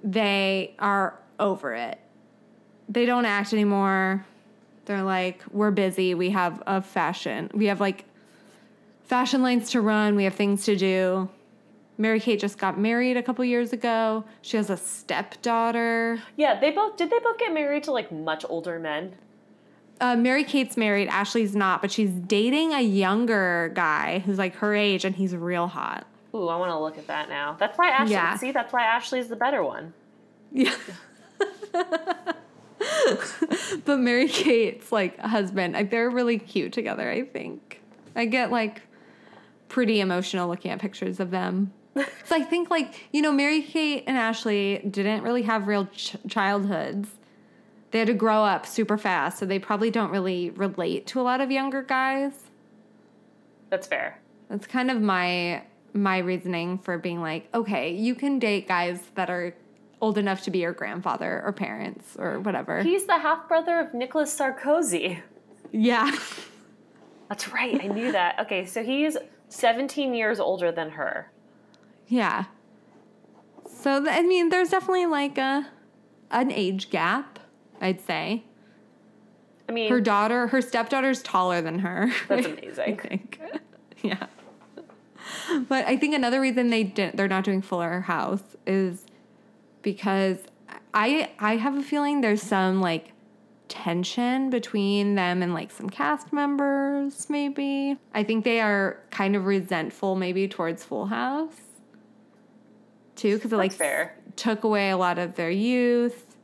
they are over it. They don't act anymore. They're like, we're busy. We have a fashion. We have like fashion lines to run. We have things to do. Mary Kate just got married a couple years ago. She has a stepdaughter. Yeah, they both did they both get married to like much older men? Uh, Mary Kate's married. Ashley's not, but she's dating a younger guy who's like her age, and he's real hot. Ooh, I want to look at that now. That's why Ashley. Yeah. See, that's why Ashley's the better one. Yeah. but Mary Kate's like husband, like they're really cute together. I think I get like pretty emotional looking at pictures of them. so I think like you know Mary Kate and Ashley didn't really have real ch- childhoods. They had to grow up super fast, so they probably don't really relate to a lot of younger guys. That's fair. That's kind of my my reasoning for being like, okay, you can date guys that are old enough to be your grandfather or parents or whatever. He's the half brother of Nicolas Sarkozy. yeah. That's right. I knew that. Okay, so he's 17 years older than her. Yeah. So th- I mean, there's definitely like a an age gap, I'd say. I mean, Her daughter, her stepdaughter's taller than her. That's amazing. I think. yeah. But I think another reason they didn't they're not doing Fuller House is because I I have a feeling there's some like tension between them and like some cast members maybe. I think they are kind of resentful maybe towards Full House. Too cuz it like fair. took away a lot of their youth.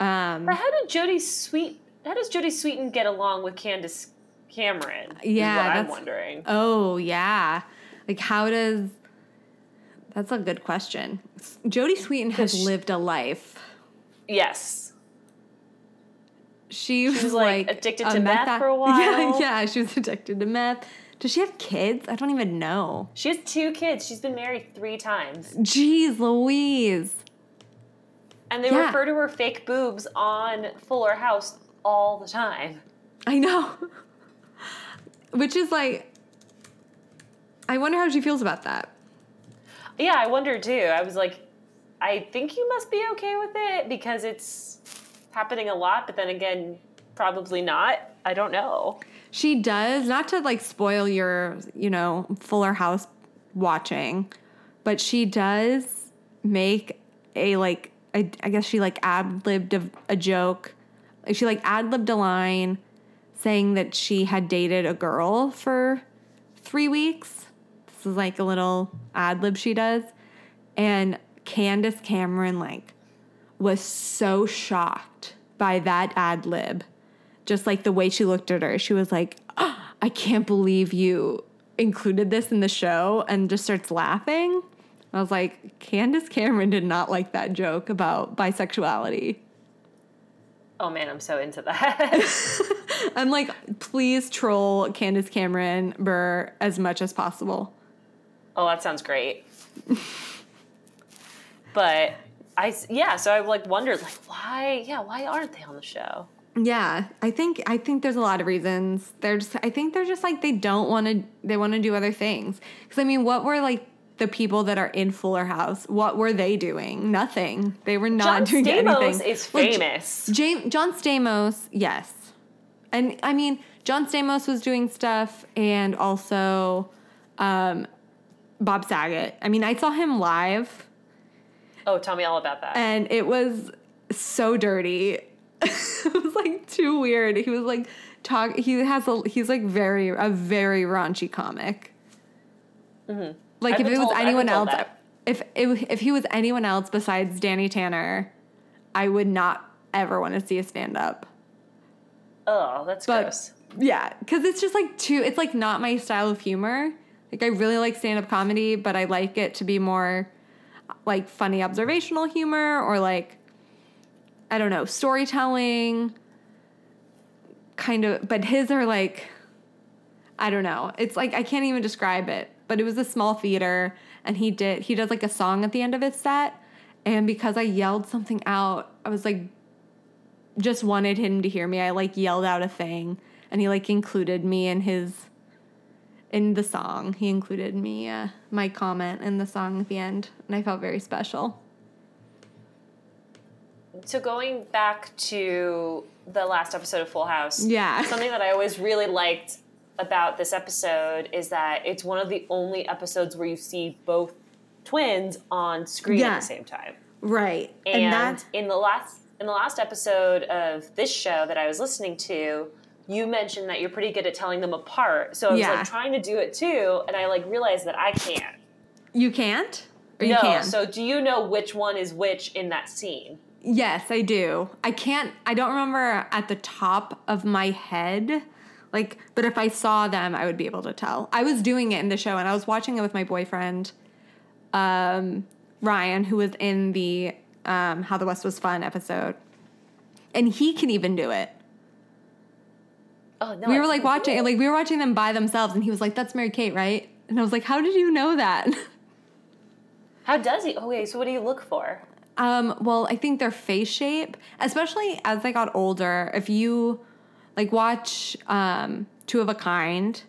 Um but how did Jodie Sweet? How does Jodie Sweetin get along with Candace Cameron? Yeah, I'm wondering. Oh yeah, like how does? That's a good question. Jodie Sweetin has she- lived a life. Yes. She was, was, like, addicted to meth meth for a while. Yeah, yeah, she was addicted to meth. Does she have kids? I don't even know. She has two kids. She's been married three times. Jeez, Louise. And they Yeah. refer to her fake boobs on Fuller House all the time. I know. Which is like, I wonder how she feels about that. Yeah, I wonder too. I was like, I think you must be okay with it because it's happening a lot, but then again, probably not. I don't know. She does, not to like spoil your, you know, Fuller House watching, but she does make a like, I, I guess she like ad libbed a, a joke. She like ad libbed a line saying that she had dated a girl for three weeks. This is like a little ad lib she does. And Candace Cameron like was so shocked by that ad lib just like the way she looked at her, she was like, "Oh, I can't believe you included this in the show, and just starts laughing. I was like, Candace Cameron did not like that joke about bisexuality. Oh man, I'm so into that. I'm like, please troll Candace Cameron Bure as much as possible. oh, that sounds great. but I yeah, so I like wondered like why yeah why aren't they on the show? Yeah, I think I think there's a lot of reasons. They're just I think they're just like they don't want to they want to do other things. Cuz I mean, what were like the people that are in Fuller House? What were they doing? Nothing. They were not John doing Stamos anything. is Well, J- famous. John Stamos, yes. And I mean, John Stamos was doing stuff and also um, Bob Saget. I mean, I saw him live oh, tell me all about that. and it was so dirty. it was like too weird. He was like talk. He has a. He's like very a very raunchy comic. Like Mm-hmm. I've if it was told- anyone else, that. if if if he was anyone else besides Danny Tanner, I would not ever want to see a stand up. oh, that's But gross. Yeah, because it's just like too. It's like not my style of humor. Like I really like stand up comedy, but I like it to be more like funny observational humor or like I don't know storytelling. Kind of, but his are like I don't know. It's like I can't even describe it. But it was a small theater, and he did he does like a song at the end of his set, and because I yelled something out, I was like just wanted him to hear me. I like yelled out a thing and he like included me in his in the song. He included me uh, my comment in the song at the end and I felt very special. So going back to the last episode of Full House, Yeah. something that I always really liked about this episode is that it's one of the only episodes where you see both twins on screen Yeah. at the same time. Right. And, in the last in the last episode of this show that I was listening to, you mentioned that you're pretty good at telling them apart. So I was Yeah. like trying to do it too, and I like realized that I can't. you can't? Or you no. can? So do you know which one is which in that scene? Yes, I do. I can't I don't remember at the top of my head. Like, but if I saw them, I would be able to tell. I was doing it in the show and I was watching it with my boyfriend, um, Ryan, who was in the um, How the West Was Fun episode. And he can even do it. Oh no! we were like watching it. like we were watching them by themselves and he was like, That's Mary Kate, right? And I was like, How did you know that? How does he? Oh wait. So what do you look for? Um, well, I think their face shape, especially as they got older, if you like watch um Two of a Kind,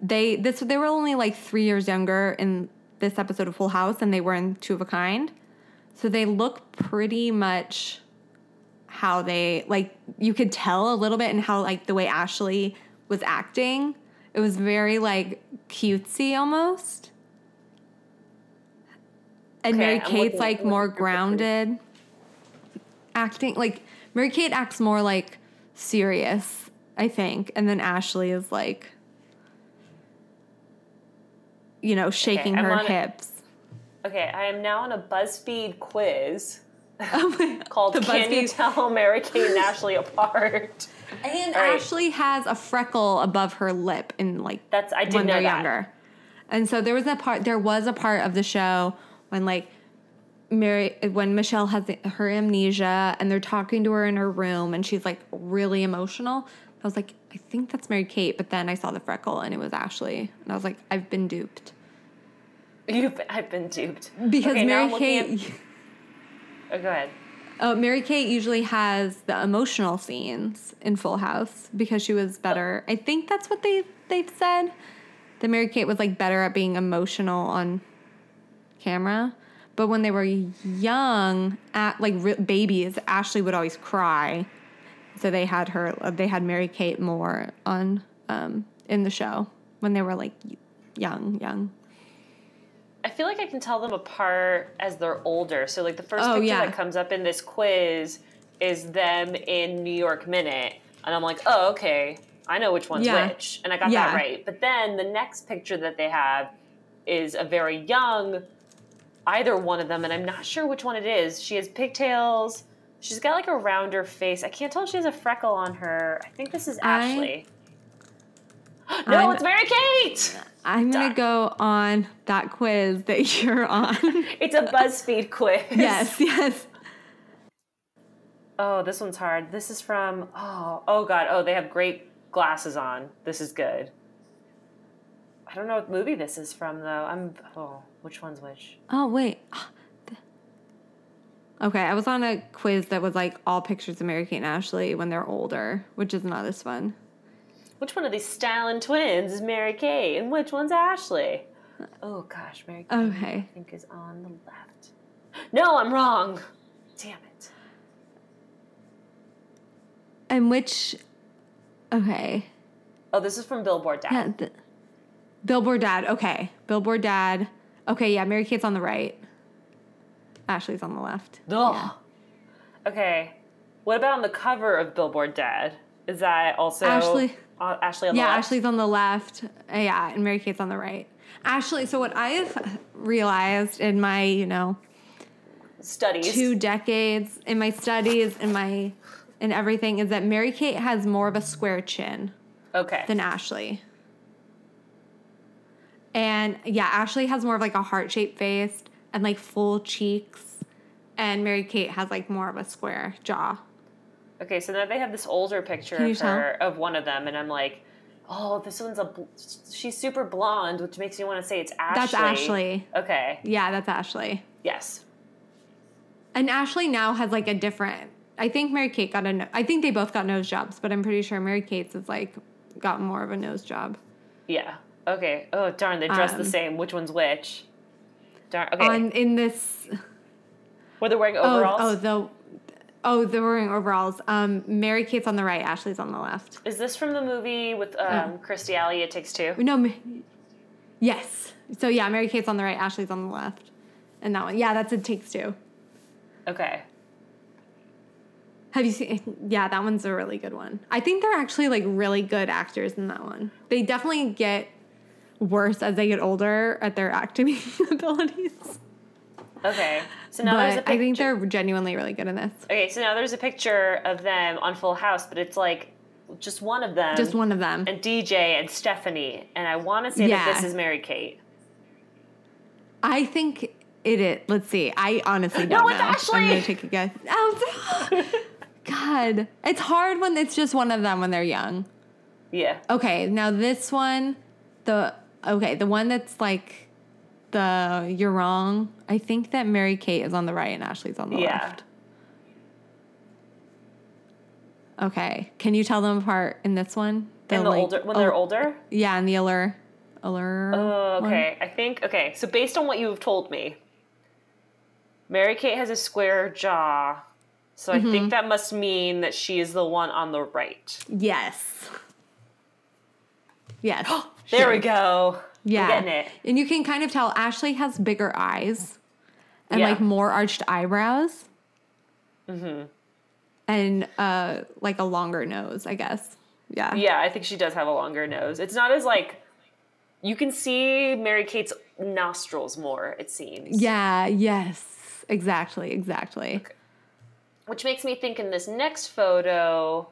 they this they were only like three years younger in this episode of Full House than they were in Two of a Kind. So they look pretty much how they like you could tell a little bit in how like the way Ashley was acting. It was very like cutesy almost. And Okay, Mary Kate's like more looking for pictures. grounded acting. Like Mary Kate acts more like serious, I think, and then Ashley is like you know, shaking I'm her on hips. Okay, I am now on a BuzzFeed quiz Oh called the "Can You Tell Mary Kate and Ashley Apart?" And right. Ashley has a freckle above her lip in like That's- I did when know they're that. younger. And so there was a part there was a part of the show when like Mary when Michelle has her amnesia and they're talking to her in her room and she's like really emotional. I was like, I think that's Mary Kate, but then I saw the freckle and it was Ashley. And I was like, I've been duped. You've been, I've been duped Because Okay, Mary Kate At, oh, go ahead. Uh, Mary Kate usually has the emotional scenes in Full House because she was better. I think that's what they they've said. That Mary Kate was like better at being emotional on camera, but when they were young, at like re- babies, Ashley would always cry. So they had her. They had Mary Kate more on um, in the show when they were like young, young. I feel like I can tell them apart as they're older. So like the first Oh, picture yeah. that comes up in this quiz is them in New York Minute, and I'm like, oh okay, I know which one's Yeah. which, and I got Yeah. that right. But then the next picture that they have is a very young, either one of them, and I'm not sure which one it is. She has pigtails. She's got like a rounder face. I can't tell if she has a freckle on her. I think this is I- Ashley. no, I'm- it's Mary Kate. I'm gonna go on that quiz that you're on. It's a BuzzFeed quiz. yes, yes. Oh, this one's hard. This is from oh oh god oh they have great glasses on. This is good. I don't know what movie this is from though. I'm oh which one's which? Oh wait. Ah, okay, I was on a quiz that was like all pictures of Mary Kate and Ashley when they're older, which is not as fun. Which one of these Olsen twins is Mary Kate and which one's Ashley? Oh gosh, Mary Kate Okay. I think is on the left. No, I'm wrong. Damn it. And which? Okay, Oh, this is from Billboard Dad. yeah. The, Billboard Dad. Okay, Billboard Dad. Okay, yeah. Mary Kate's on the right. Ashley's on the left. Ugh. Okay. What about on the cover of Billboard Dad? Is that also Ashley. Uh, Ashley on the Yeah, left? Ashley's on the left. Uh, Yeah, and Mary Kate's on the right. Ashley. So what I've realized in my, you know, studies. two decades in my studies in my in everything is that Mary Kate has more of a square chin. Okay. than Ashley. And yeah, Ashley has more of like a heart shaped face and like full cheeks. And Mary Kate has like more of a square jaw. Okay, so now they have this older picture Can you of her of one of them, and I'm like, oh, this one's a bl- she's super blonde, which makes me want to say it's Ashley. That's Ashley. Okay. Yeah, that's Ashley. Yes. And Ashley now has like a different. I think Mary Kate got a. no- I think they both got nose jobs, but I'm pretty sure Mary Kate's is like got more of a nose job. Yeah. Okay. Oh darn, they dress the Um, same. Which one's which? Darn. Okay. On in this. Were they wearing Oh, overalls? oh the. Oh, they're wearing overalls. Um, Mary Kate's on the right. Ashley's on the left. Is this from the movie with um, Kirstie Alley? It Takes Two. No. Yes. So yeah, Mary Kate's on the right. Ashley's on the left. And that one. Yeah, that's it takes two. Okay. Have you seen? Yeah, that one's a really good one. I think they're actually like really good actors in that one. They definitely get worse as they get older at their acting abilities. Okay. So now there's a but picture. I think they're genuinely really good in this. Okay, so now there's a picture of them on Full House, but it's like just one of them. Just one of them. And DJ and Stephanie, and I want to say that this is Mary Kate. I think it is. Let's see. I honestly don't No, it's know. Ashley! I'm gonna take a guess. Oh, God, it's hard when it's just one of them when they're young. Yeah. Okay, now this one, the okay, the one that's like the you're wrong. I think that Mary Kate is on the right and Ashley's on the Yeah. left. Okay, can you tell them apart in this one? And the like- older when they're oh, older. Yeah, in the allure, allure. Oh, one. okay. I think okay. So based on what you have told me, Mary Kate has a square jaw. So I Mm-hmm. think that must mean that she is the one on the right. Yes. Yes. There we go. Yeah. I'm getting it. And you can kind of tell Ashley has bigger eyes and Yeah. like more arched eyebrows. Mm-hmm. And uh like a longer nose, I guess. Yeah. Yeah, I think she does have a longer nose. It's not as like you can see Mary Kate's nostrils more, it seems. Yeah, yes. Exactly, exactly. Which makes me think in this next photo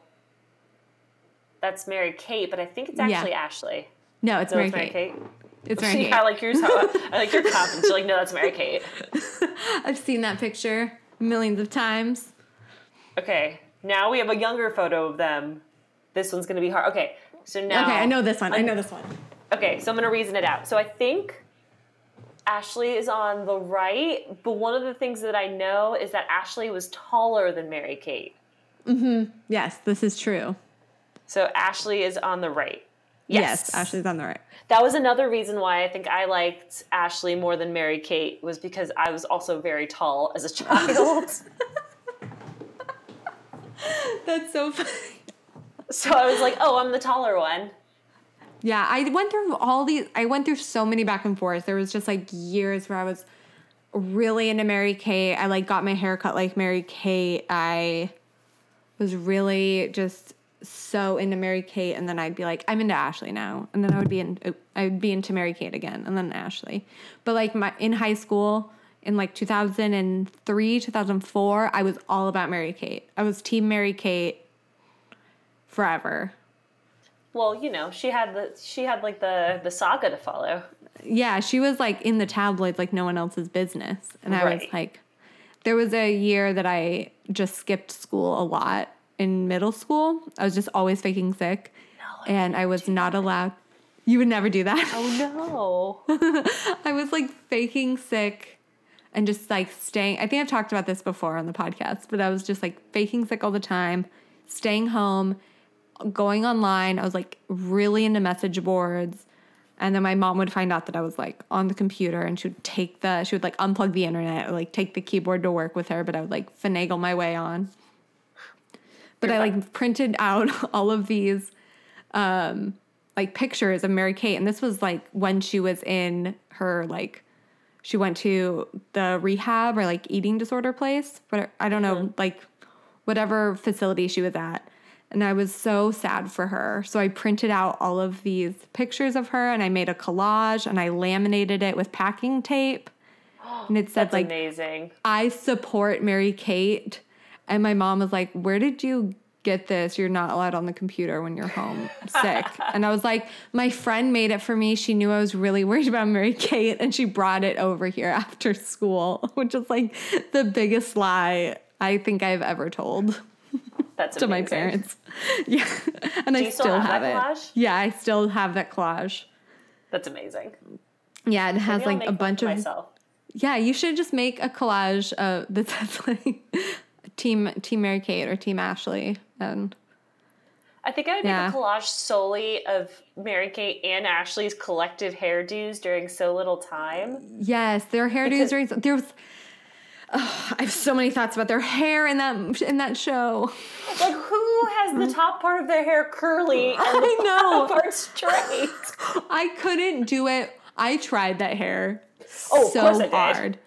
that's Mary Kate, but I think it's Yeah. actually Ashley. No, it's So Mary it's Mary Kate. Kate. It's Mary Kate. I like yours. I like your confidence. You're like, no, that's Mary Kate. I've seen that picture millions of times. Okay, now we have a younger photo of them. This one's gonna be hard. Okay, so now. Okay, I know this one. I know this one. Okay, so I'm gonna reason it out. So I think Ashley is on the right, but one of the things that I know is that Ashley was taller than Mary Kate. Mhm. Yes, this is true. So Ashley is on the right. Yes, Yes, Ashley's on the right. That was another reason why I think I liked Ashley more than Mary Kate was because I was also very tall as a child. That's so funny. so I was like, oh, I'm the taller one. Yeah, I went through all these. I went through so many back and forth. There was just like years where I was really into Mary Kate. I like got my hair cut like Mary Kate. I was really just so into Mary Kate, and then I'd be like, I'm into Ashley now, and then I would be in. Uh, I would be into Mary Kate again, and then Ashley. But like my in high school. In like 2003, 2004, I was all about Mary Kate. I was team Mary Kate forever. Well, you know, she had the she had like the the saga to follow. yeah, she was like in the tabloids like no one else's business. And I was like, there was a year that I just skipped school a lot in middle school. I was just always faking sick. and I was not allowed. You would never do that. Oh no. I was like faking sick and just like staying. I think I've talked about this before on the podcast, but I was just like faking sick all the time, staying home, going online. I was like really into message boards. And then my mom would find out that I was like on the computer and she would take the, she would like unplug the internet or like take the keyboard to work with her, but I would like finagle my way on. But I like printed out all of these um like pictures of Mary Kate. And this was like when she was in her like she went to the rehab or like eating disorder place. But I don't know like whatever facility she was at. And I was so sad for her. So I printed out all of these pictures of her and I made a collage and I laminated it with packing tape. And it said That's like amazing. I support Mary Kate. And my mom was like, Where did you get this, you're not allowed on the computer when you're home sick. And I was like, my friend made it for me. She knew I was really worried about Mary Kate and she brought it over here after school, which is like the biggest lie I think I've ever told That's to my parents. Yeah. And I still still have have, that it. collage? Yeah, I still have that collage. That's amazing. Yeah, it has Maybe like a bunch of myself. Yeah, you should just make a collage uh, that says like Team Team Mary Kate or Team Ashley, and I think I would Yeah. make a collage solely of Mary Kate and Ashley's collective hairdos during so little time. yes, their hairdos Because- during there was. Oh, I have so many thoughts about their hair in that in that show. Like, who has the top part of their hair curly and the I know. part straight? I couldn't do it. I tried that hair Oh, so course I did. hard,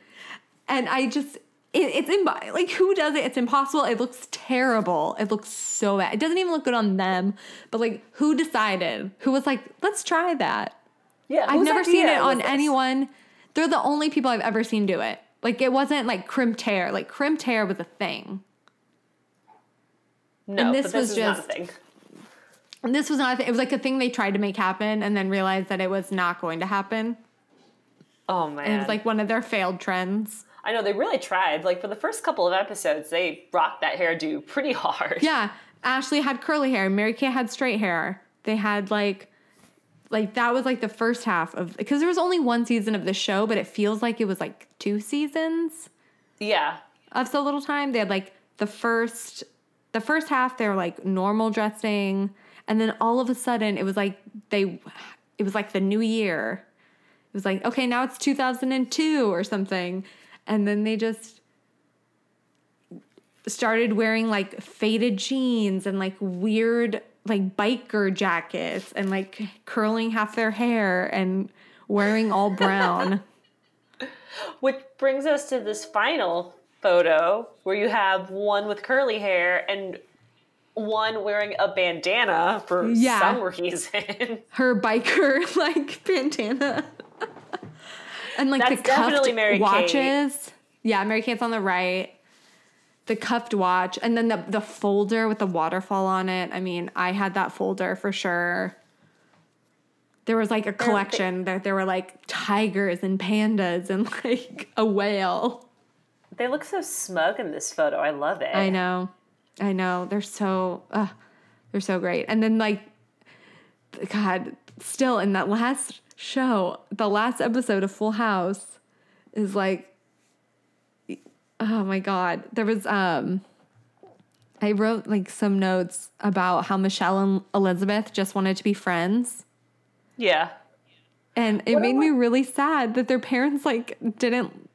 and I just it, it's imp- like who does it? It's impossible. It looks terrible. It looks so bad. It doesn't even look good on them. But like, who decided? Who was like, let's try that? Yeah, I've never seen it on this? anyone. They're the only people I've ever seen do it. Like it wasn't like crimped hair. Like crimped hair was a thing. No, and this but this was is not a just- thing. And this was not a thing. It was like a thing they tried to make happen and then realized that it was not going to happen. Oh man, And it was like one of their failed trends. I know they really tried. Like for the first couple of episodes, they rocked that hairdo pretty hard. Yeah. Ashley had curly hair. Mary Kate had straight hair. They had like like that was like the first half of because there was only one season of the show, but it feels like it was like two seasons. yeah. of so little time. They had like the first the first half they were like normal dressing and then all of a sudden it was like they it was like the new year. It was like okay, now it's 2002 or something. And then they just started wearing like faded jeans and like weird like biker jackets and like curling half their hair and wearing all brown. Which brings us to this final photo where you have one with curly hair and one wearing a bandana for Yeah. some reason. her biker like bandana. And like That's the cuffed Mary Kate. watches. Yeah, Mary Kate's on the right. The cuffed watch, and then the the folder with the waterfall on it. I mean, I had that folder for sure. There was like a collection that there were like tigers and pandas and like a whale. they look so smug in this photo. I love it. I know. I know. They're so uh, they're so great. And then like God, still in that last show, the last episode of Full House is like oh my god. There was um I wrote like some notes about how Michelle and Elizabeth just wanted to be friends. Yeah. And it made me really sad that their parents like didn't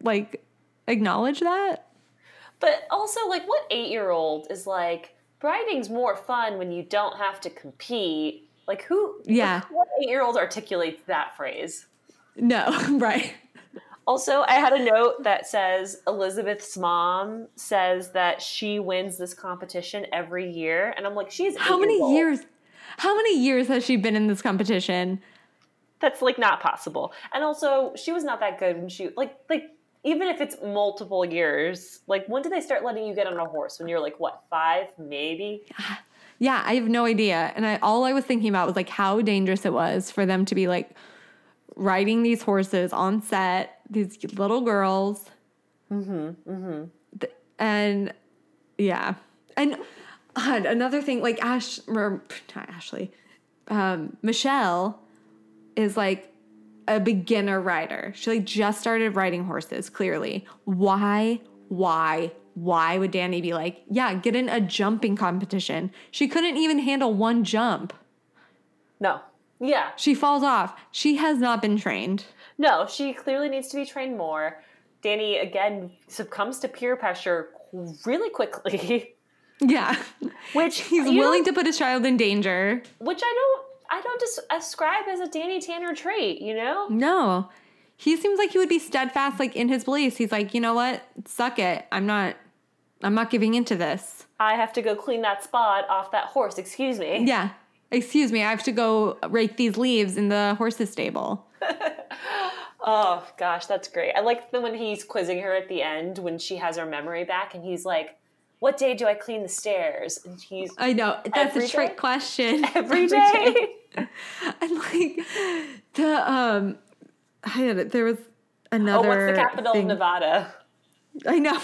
like acknowledge that. But also, like, what eight year old is like, writing's more fun when you don't have to compete? Like, who? Yeah. What eight year old articulates that phrase? No, right. Also, I had a note that says Elizabeth's mom says that she wins this competition every year. And I'm like, she's How many years old. years? How many years has she been in this competition? That's like not possible. And also, she was not that good when she, like, like, even if it's multiple years, like, when did they start letting you get on a horse? When you're like, what, five, maybe? Ah, Yeah, I have no idea. And I all I was thinking about was like how dangerous it was for them to be like riding these horses on set, these little girls. Mm-hmm. Mm-hmm. And yeah. And God, another thing, like Ash or not Ashley, um, Michelle is like a beginner rider. She like just started riding horses, clearly. Why, why, why would Danny be like, yeah, get in a jumping competition? She couldn't even handle one jump. No. Yeah. She falls off. She has not been trained. No, she clearly needs to be trained more. Danny, again, succumbs to peer pressure really quickly, Yeah. which He's willing know, to put his child in danger. which I don't, I don't just ascribe as a Danny Tanner trait. You know, No. He seems like he would be steadfast like in his beliefs. He's like, "You know what? Suck it. I'm not I'm not giving into this." I have to go clean that spot off that horse. Excuse me. Yeah. Excuse me, I have to go rake these leaves in the horse's stable. Oh gosh, that's great. I like the when he's quizzing her at the end when she has her memory back, and he's like, what day do I clean the stairs? And he's I know that's a trick day? question. every day. And like the um, I had it. There was another oh, what's the capital thing. of Nevada? I know.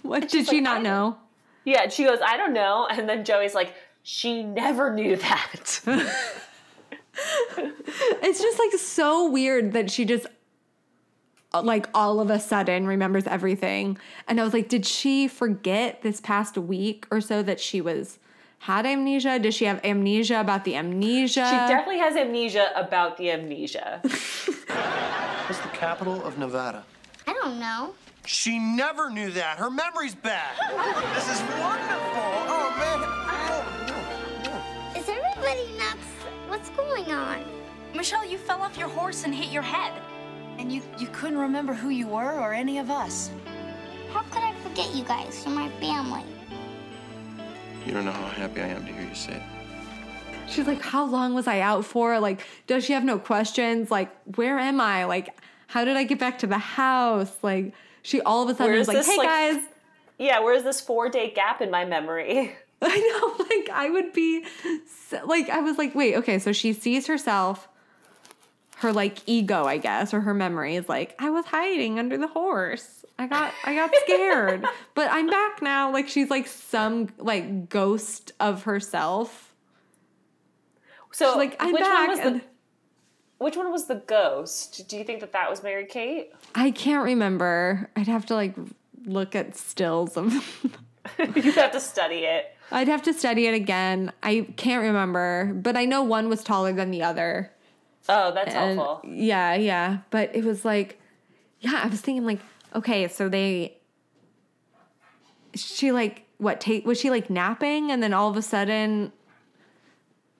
What did she like, not know? Yeah, she goes, I don't know. And then Joey's like, she never knew that. It's just like so weird that she just uh, like all of a sudden remembers everything. And I was like, did she forget this past week or so that she was had amnesia? Does she have amnesia about the amnesia? she definitely has amnesia about the amnesia. What's the capital of Nevada? I don't know. She never knew that. Her memory's bad. this is wonderful. Oh, man. Is everybody nuts? What's going on? Michelle, you fell off your horse and hit your head. And you, you couldn't remember who you were or any of us. How could I forget you guys? You're my family. You don't know how happy I am to hear you say it. She's like, how long was I out for? Like, does she have no questions? Like, where am I? Like, how did I get back to the house? Like, she all of a sudden was is like, hey like- guys. yeah, where's this four day gap in my memory? I know, like I would be so, like I was like, wait, okay, so she sees herself her like ego, I guess, or her memory is like, I was hiding under the horse. I got I got scared. but I'm back now. Like she's like some like ghost of herself. So, She's like, I'm which back. one was and the which one was the ghost? Do you think that that was Mary Kate? I can't remember. I'd have to like look at stills of You'd have to study it. I'd have to study it again. I can't remember, but I know one was taller than the other. Oh, that's And- helpful. Yeah, yeah. But it was like, yeah, I was thinking like, okay, so they, she like what take was she like napping and then all of a sudden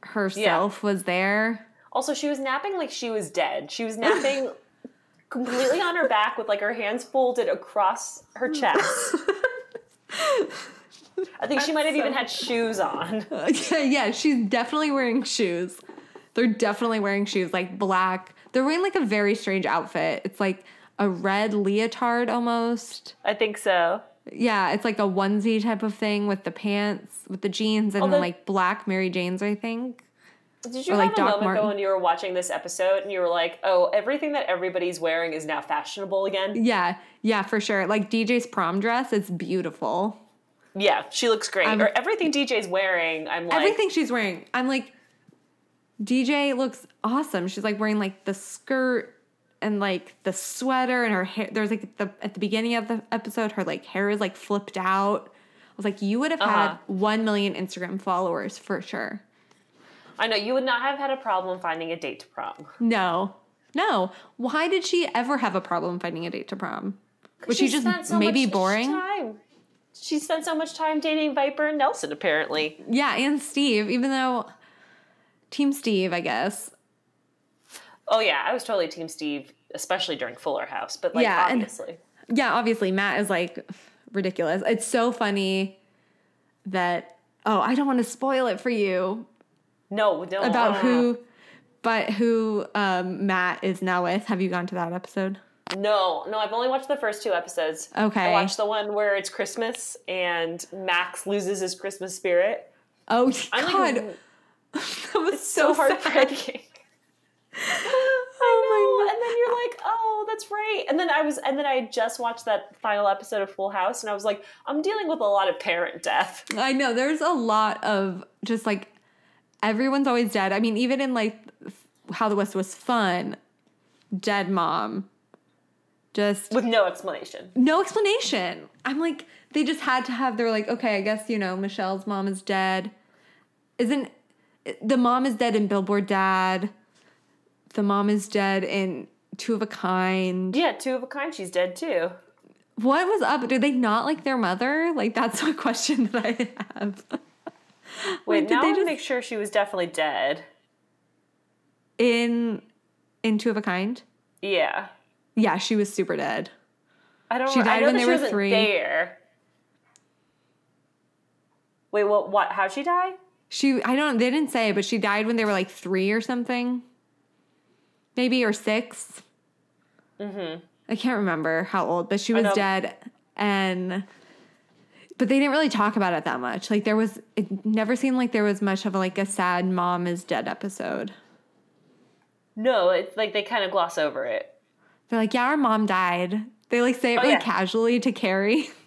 herself was there. Also, she was napping like she was dead. She was napping completely on her back with like her hands folded across her chest. I think she might have even had shoes on. yeah, yeah, she's definitely wearing shoes. They're definitely wearing shoes, like black. They're wearing like a very strange outfit. It's like a red leotard almost. I think so. Yeah, it's like a onesie type of thing with the pants, with the jeans, and Although- then like black Mary Janes, I think. Did you Or, have like, a Doc moment Marten. though when you were watching this episode and you were like, "Oh, everything that everybody's wearing is now fashionable again"? Yeah, yeah, for sure. Like DJ's prom dress, it's beautiful. Yeah, she looks great. I'm- or everything DJ's wearing, I'm like, Everything she's wearing, I'm like, DJ looks awesome. She's like wearing like the skirt and like the sweater and her hair. There's like the at the beginning of the episode, her like hair is like flipped out. I was like, you would have Uh-huh. had one million Instagram followers for sure. I know you would not have had a problem finding a date to prom. No, no. Why did she ever have a problem finding a date to prom? Was she, just spent so maybe boring? Time. She spent so much time dating Viper and Nelson, apparently. Yeah, and Steve, even though Team Steve, I guess. Oh yeah, I was totally Team Steve, especially during Fuller House. But like, Yeah, and- obviously, Yeah, obviously Matt is like ridiculous. It's so funny that oh, I don't want to spoil it for you no, no. about who but who um, Matt is now with. Have you gone to that episode? No, no. I've only watched the first two episodes. Okay. I watched the one where it's Christmas and Max loses his Christmas spirit. Oh I'm god. like, that was so, so, heartbreaking. Oh know. And then you're like, oh, that's right. And then I was, and then I just watched that final episode of Full House, and I was like, I'm dealing with a lot of parent death. I know there's a lot of just like everyone's always dead. I mean, even in like How the West Was Fun, dead mom. Just with no explanation. no explanation. I'm like, they just had to have, they're like, okay, I guess, you know, Michelle's mom is dead. Isn't the mom is dead in Billboard Dad? The mom is dead in Two of a Kind. Yeah, two of a kind. She's dead too. What was up? Did they not like their mother? Like, that's a question that I have. Wait, did now they I want to just- make sure she was definitely dead. In in Two of a Kind? Yeah, Yeah, she was super dead. I don't. She I died know when they she were three. There. Wait, what? What? How'd she die? She, I don't, they didn't say, but she died when they were like three or something. Maybe, or 6 Mm-hmm. I can't remember how old, but she was dead. And but they didn't really talk about it that much. Like there was, it never seemed like there was much of like a sad mom is dead episode. No, it's like they kind of gloss over it. They're like, yeah, our mom died. They like say it Oh, really yeah. casually to Carrie.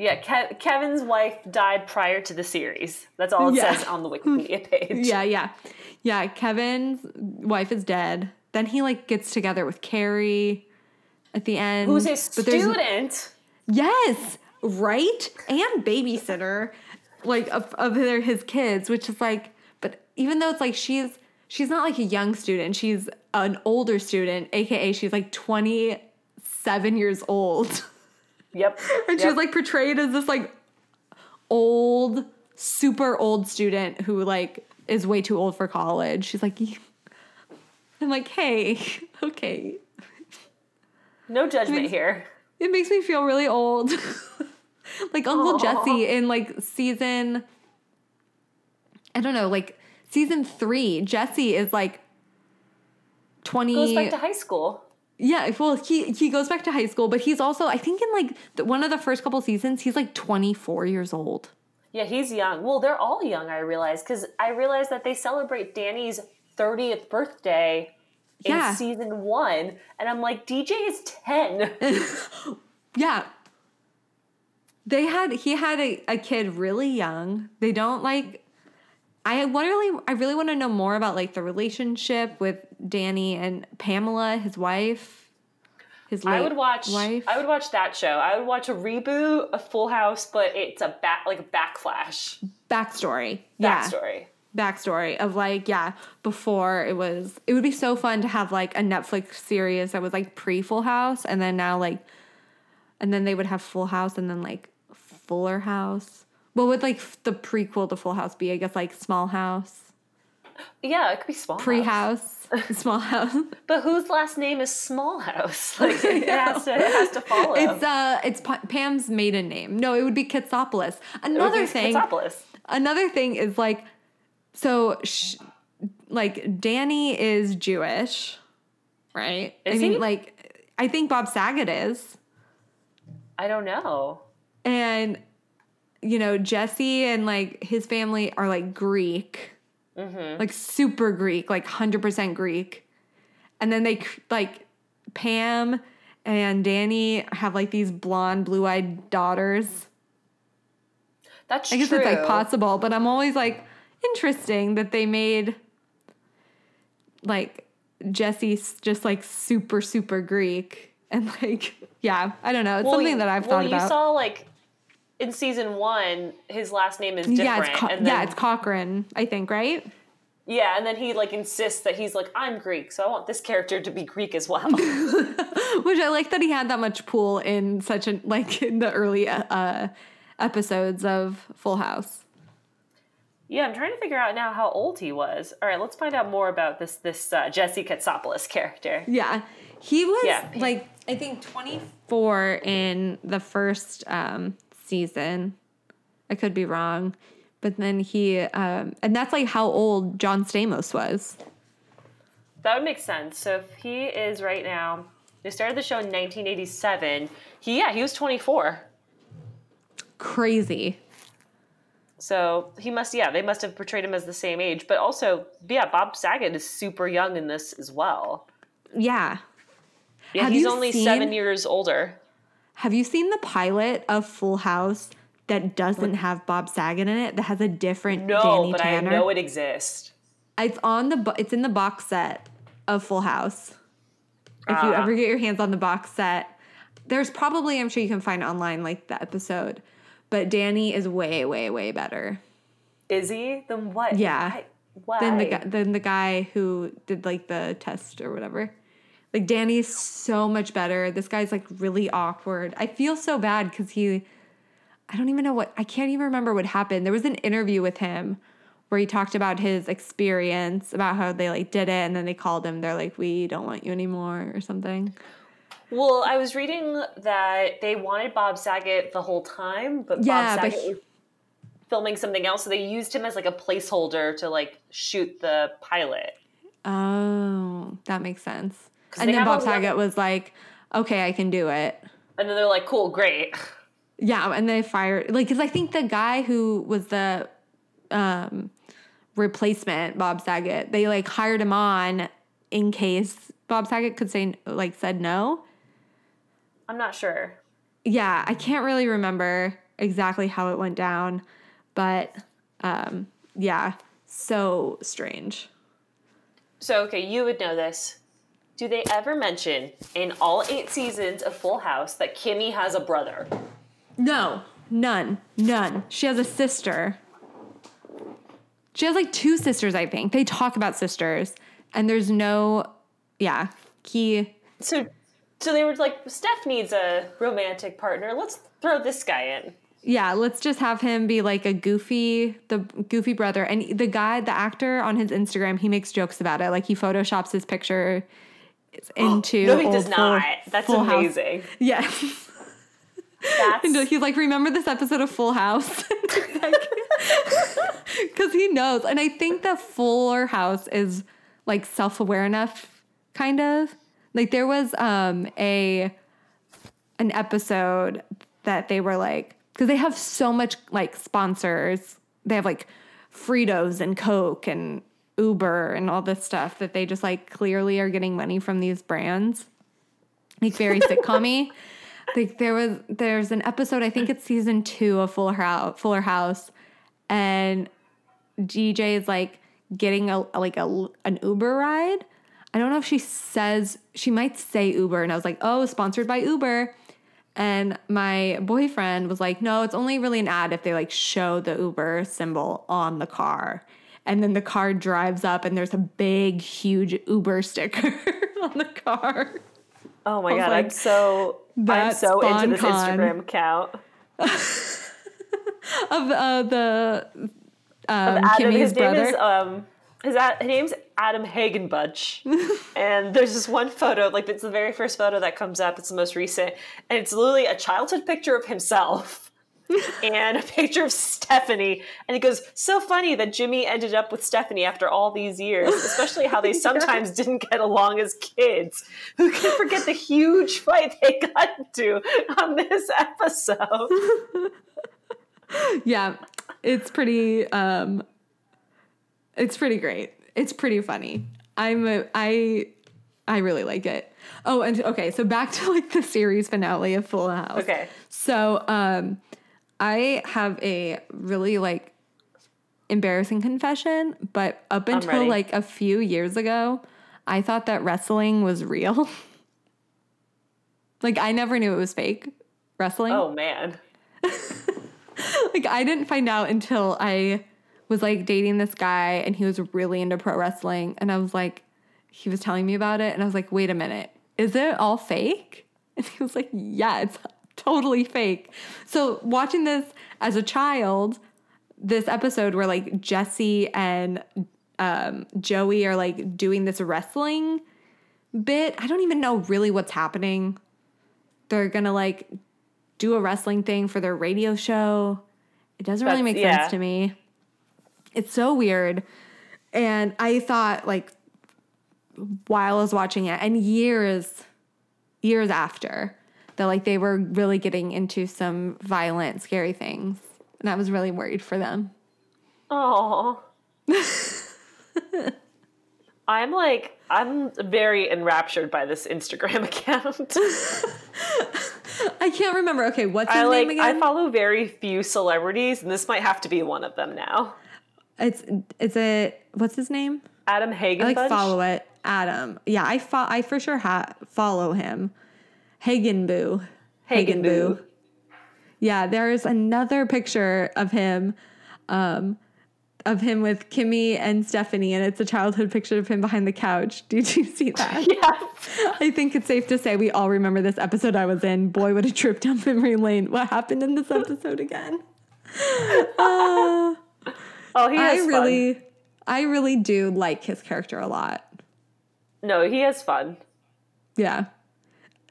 Yeah, Ke- Kevin's wife died prior to the series. That's all it Yeah. says on the Wikipedia page. yeah, yeah, yeah. Kevin's wife is dead. Then he like gets together with Carrie at the end. Who's a student? Yes, right? And babysitter, like of, of their, his kids, which is like, but even though it's like she's she's not like a young student, she's an older student, aka she's like twenty seven years old, Yep. and yep. she's like portrayed as this like old, super old student who like is way too old for college. She's like, I'm like, hey, okay, no judgment here. It makes me feel really old. like Uncle Jesse in like season I don't know, like season 3, Jesse is like 20 Goes back to high school. Yeah, well he he goes back to high school, but he's also I think in like the, one of the first couple seasons he's like 24 years old. Yeah, he's young. Well, they're all young, I realize, because I realized that they celebrate Danny's 30th birthday in Yeah. season one. And I'm like, DJ is 10. Yeah. They had he had a, a kid really young. They don't like I want to really I really want to know more about like the relationship with Danny and Pamela, his wife. His life. I would watch wife. I would watch that show. I would watch a reboot of Full House, but it's a back like a backflash backstory. Yeah. Backstory. Of like, yeah, before it was it would be so fun to have like a Netflix series that was like pre Full House and then now like and then they would have Full House and then like Fuller House. What would like the prequel to Full House be? I guess like Small House, Yeah, it could be Small Pre House. House, Small House. But whose last name is Small House? Like it has to it has to follow. It's uh, it's Pa- Pam's maiden name. No, it would be Kitsopoulos. It would Another be thing, Katsopolis. another thing is like, so sh- like Danny is Jewish, right? Is I mean, he? like, I think Bob Saget is. I don't know. and you know jesse and like his family are like greek Mm-hmm. like super greek like 100% greek and then they like pam and danny have like these blonde blue-eyed daughters That's true. i guess true. it's like possible but i'm always like interesting that they made like Jesse just like super super greek and like yeah i don't know it's Well, something you- that i've well, thought about You saw like in season one, his last name is different. yeah, it's Co- and yeah, it's Cochran, I think, right? yeah, and then he like insists that he's like, I'm Greek, so I want this character to be Greek as well. Which I like that he had that much pool in such a like in the early uh, episodes of Full House. Yeah, I'm trying to figure out now how old he was. All right, let's find out more about this this uh, Jesse Katsopolis character. Yeah, he was Yeah. like I think 24 in the first um, season. I could be wrong, but then he um, and that's like how old John Stamos was. That would make sense. So if he is right now, they started the show in 1987. He yeah, he was 24. Crazy. So he must, yeah, they must have portrayed him as the same age. But also, yeah, Bob Saget is super young in this as well. Yeah. Yeah, Have he's only seen- seven years older. Have you seen the pilot of Full House that doesn't have Bob Saget in it? That has a different No, Danny but Tanner. I know it exists. It's on the. It's in the box set of Full House. If you Ah. ever get your hands on the box set, there's probably I'm sure you can find online like the episode, but Danny is way way way better Is he? Then what? Yeah. Why? Why? than the guy than the guy who did like the test or whatever. Like Danny's so much better. This guy's like really awkward. I feel so bad because he, I don't even know what I can't even remember what happened. There was an interview with him where he talked about his experience about how they like did it and then they called him. They're like, we don't want you anymore or something. Well, I was reading that they wanted Bob Saget the whole time, but Yeah, Bob but Saget he- was filming something else, so they used him as like a placeholder to like shoot the pilot. Oh, that makes sense. And then Bob Saget was like, okay, I can do it. And then they're like, "Cool, great." Yeah, and they fired like because I think the guy who was the um replacement Bob Saget, they like hired him on in case Bob Saget could say like said no. I'm not sure. Yeah, I can't really remember exactly how it went down, but um yeah, so strange. So, okay, you would know this. Do they ever mention in all eight seasons of Full House that Kimmy has a brother? No, none, none. She has a sister. She has like two sisters, I think. They talk about sisters, and there's no, yeah, key. So, so they were like, Steph needs a romantic partner. Let's throw this guy in. Yeah, let's just have him be like a goofy, the goofy brother. And the guy, the actor on his Instagram, he makes jokes about it. Like he photoshops his picture into. No, he does Full- not. That's Full House. amazing. Yes. That's And he's like, remember this episode of Full House? Because he knows. And I think that Fuller House is like self aware enough, kind of. Like there was um a an episode that they were like, because they have so much like sponsors. They have like Fritos and Coke and Uber and all this stuff that they just like clearly are getting money from these brands. Like very sitcom like there was there's an episode I think it's season two of Fuller House, Fuller House, and DJ is like getting a like a an Uber ride. I don't know if she says she might say Uber, and I was like, oh, sponsored by Uber. And my boyfriend was like, no, it's only really an ad if they like show the Uber symbol on the car. And then the car drives up and there's a big, huge Uber sticker on the car. oh my god, I'm so I'm so into this. Instagram account. Of uh, the um, Adam, Kimmy's brother. is um his, a- his name's Adam Hagenbuch, and there's this one photo, like it's the very first photo that comes up. It's the most recent, and it's literally a childhood picture of himself and a picture of Stephanie. And he goes, "So funny that Jimmy ended up with Stephanie after all these years, especially how they sometimes didn't get along as kids. Who can forget the huge fight they got into on this episode?" yeah, it's pretty. Um, it's pretty great. It's pretty funny. I'm a, I I really like it. Oh, and okay, so back to like the series finale of Full House. Okay. So, um, I have a really like embarrassing confession, but up until like a few years ago, I thought that wrestling was real. like I never knew it was fake wrestling. Oh man. like I didn't find out until I was like dating this guy and he was really into pro wrestling and I was like he was telling me about it and I was like wait a minute is it all fake and he was like yeah it's totally fake so watching this as a child this episode where like Jesse and um, Joey are like doing this wrestling bit I don't even know really what's happening they're gonna like do a wrestling thing for their radio show. It doesn't really make yeah. sense to me. It's so weird. And I thought like while I was watching it and years years after that like they were really getting into some violent scary things. And I was really worried for them. Oh. I'm like, I'm very enraptured by this Instagram account. I can't remember. Okay, what's his I like, name again? I follow very few celebrities, and this might have to be one of them now. It's it's a what's his name? Adam Hagen. I like follow it. Adam. Yeah, I fo- I for sure ha- follow him. Hagen Boo. Hagen Boo. Yeah, there's another picture of him, um, of him with Kimmy and Stephanie, and it's a childhood picture of him behind the couch. Did you see that? Yeah. I think it's safe to say we all remember this episode I was in. Boy, what a trip down memory lane. What happened in this episode again? Uh, Oh, he I has really, fun. I really do like his character a lot. No, he has fun. Yeah.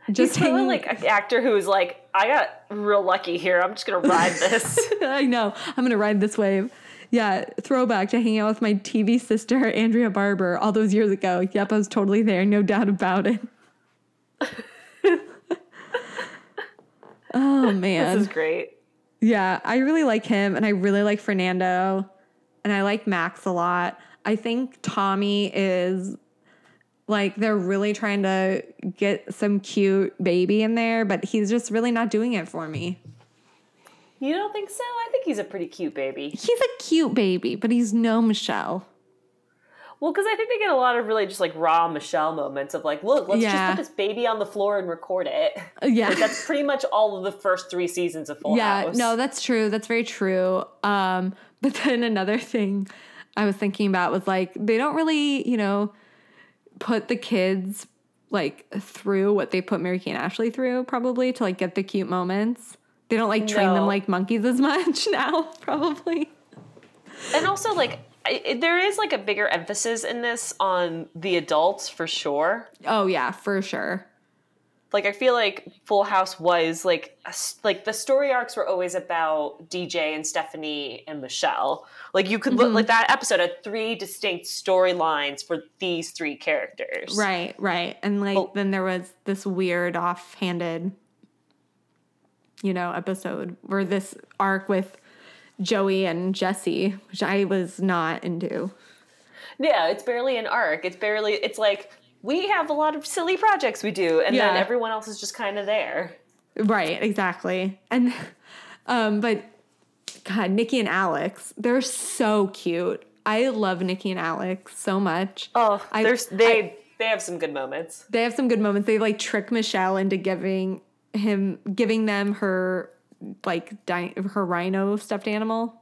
He's Just totally hanging- like an actor who's like, I got real lucky here. I'm just gonna ride this. I know. I'm gonna ride this wave. Yeah, throwback to hanging out with my TV sister Andrea Barber all those years ago. Yep, I was totally there, no doubt about it. Oh man, This is great. Yeah, I really like him and I really like Fernando and I like Max a lot. I think Tommy is like they're really trying to get some cute baby in there, but he's just really not doing it for me. You don't think so? I think he's a pretty cute baby. He's a cute baby, but he's no Michelle. Well, because I think they get a lot of really just like raw Michelle moments of like, look, let's Yeah. just put this baby on the floor and record it. Yeah. Like, that's pretty much all of the first three seasons of Full yeah, House. no, that's true. That's very true. Um, but then another thing I was thinking about was like they don't really, you know, put the kids like through what they put Mary Kate and Ashley through, probably to like get the cute moments. They don't like train them like monkeys as much now, probably. and also like I, there is like a bigger emphasis in this on the adults for sure. Oh yeah, for sure. Like I feel like Full House was like a like the story arcs were always about DJ and Stephanie and Michelle. Like you could Mm-hmm. look like that episode had three distinct storylines for these three characters. Right, right. And like Well- then there was this weird offhanded you know, episode where this arc with Joey and Jesse, which I was not into. Yeah, it's barely an arc. It's barely. It's like we have a lot of silly projects we do, and then everyone else is just kind of there. Right, exactly. And um but god, Nikki and Alex, they're so cute. I love Nikki and Alex so much. Oh, I- they they have some good moments. They have some good moments. They like trick Michelle into giving him giving them her like di- her rhino stuffed animal.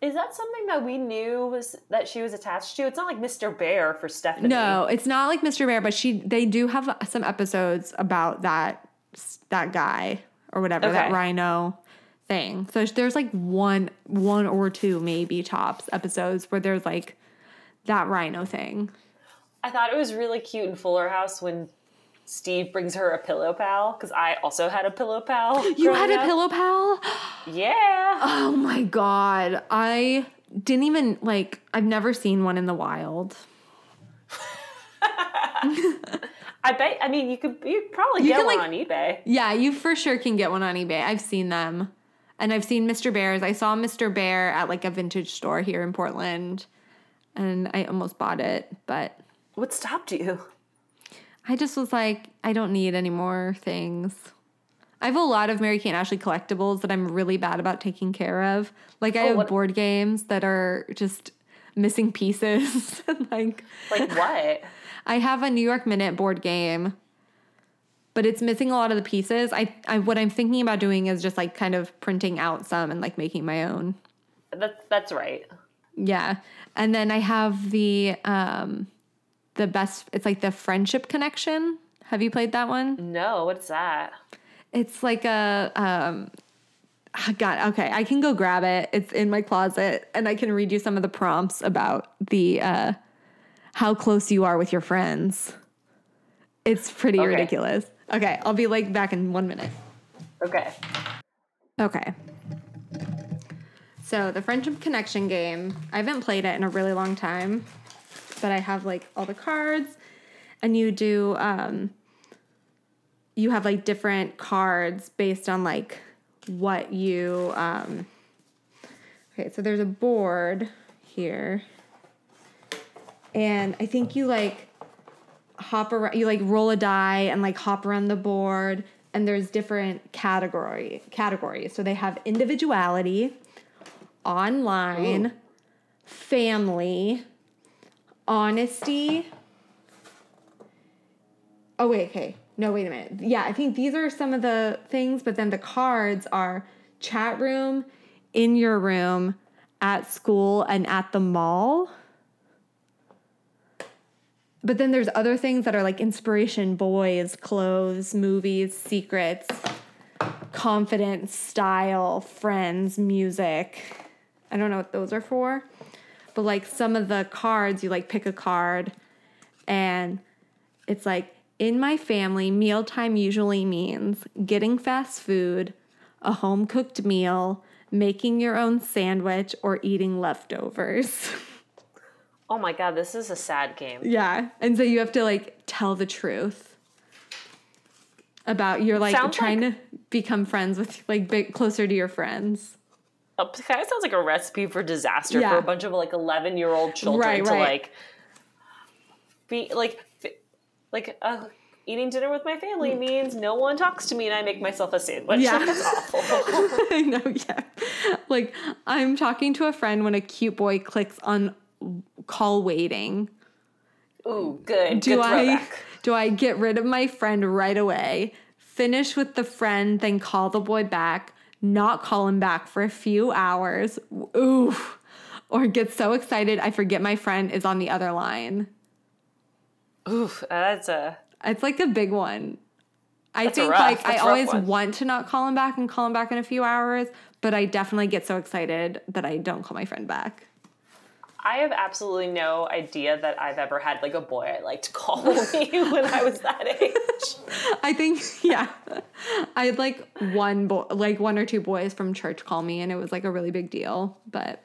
Is that something that we knew was that she was attached to? It's not like Mr. Bear for Stephanie. No, it's not like Mr. Bear, but she they do have some episodes about that that guy or whatever that rhino thing. So there's like one one or two maybe tops episodes where there's like that rhino thing. I thought it was really cute in Fuller House when Steve brings her a pillow pal because I also had a pillow pal. You had a up. pillow pal? Yeah. Oh my god. I didn't even like I've never seen one in the wild. I bet. I mean, you could you probably You get can, one like- on eBay. Yeah, you for sure can get one on eBay. I've seen them. And I've seen Mr. Bears. I saw Mr. Bear at like a vintage store here in Portland. And I almost bought it, but What stopped you? I just was like, I don't need any more things. I have a lot of Mary Kate and Ashley collectibles that I'm really bad about taking care of. Like I Oh, have what- board games that are just missing pieces. like Like what? I have a New York Minute board game, but it's missing a lot of the pieces. I, I what I'm thinking about doing is just like kind of printing out some and like making my own. That's that's right. Yeah. And then I have the um the best it's like the friendship connection. Have you played that one? No, what's that? It's like a um ah, God, okay, I can go grab it. It's in my closet and I can read you some of the prompts about the uh how close you are with your friends. It's pretty Okay. ridiculous. Okay, I'll be like back in 1 minute. Okay. Okay. So the friendship connection game, I haven't played it in a really long time, but I have like all the cards, and you do um, you have like different cards based on like what you um. Okay, so there's a board here, and I think you like hop around you like roll a die and like hop around the board. And there's different category categories. So they have individuality online family honesty oh wait okay no wait a minute yeah i think these are some of the things but then the cards are chat room in your room at school and at the mall but then there's other things that are like inspiration, boys, clothes, movies, secrets, confidence, style, friends, music. I don't know what those are for. But like some of the cards, you like pick a card and it's like in my family, mealtime usually means getting fast food, a home cooked meal, making your own sandwich, or eating leftovers. Oh my god, this is a sad game. Yeah. And so you have to like tell the truth. about you're like Sounds trying like- to become friends with like big, closer to your friends. It kind of sounds like a recipe for disaster Yeah. for a bunch of like 11 year old children Right, to right. like be like like uh, eating dinner with my family means no one talks to me and I make myself a sandwich. Yeah. Like, that's awful. I know, yeah. Like I'm talking to a friend when a cute boy clicks on call waiting. Ooh, good. Do good I do I get rid of my friend right away? Finish with the friend, then call the boy back, not call him back for a few hours. Ooh. Or get so excited I forget my friend is on the other line. Oof, that's a It's like a big one. I think rough- like I that's a rough always one. want to not call him back and call him back in a few hours, but I definitely get so excited that I don't call my friend back. I have absolutely no idea that I've ever had like a boy I liked to call me when I was that age. I think yeah. I had like one boy like one or two boys from church call me and it was like a really big deal, but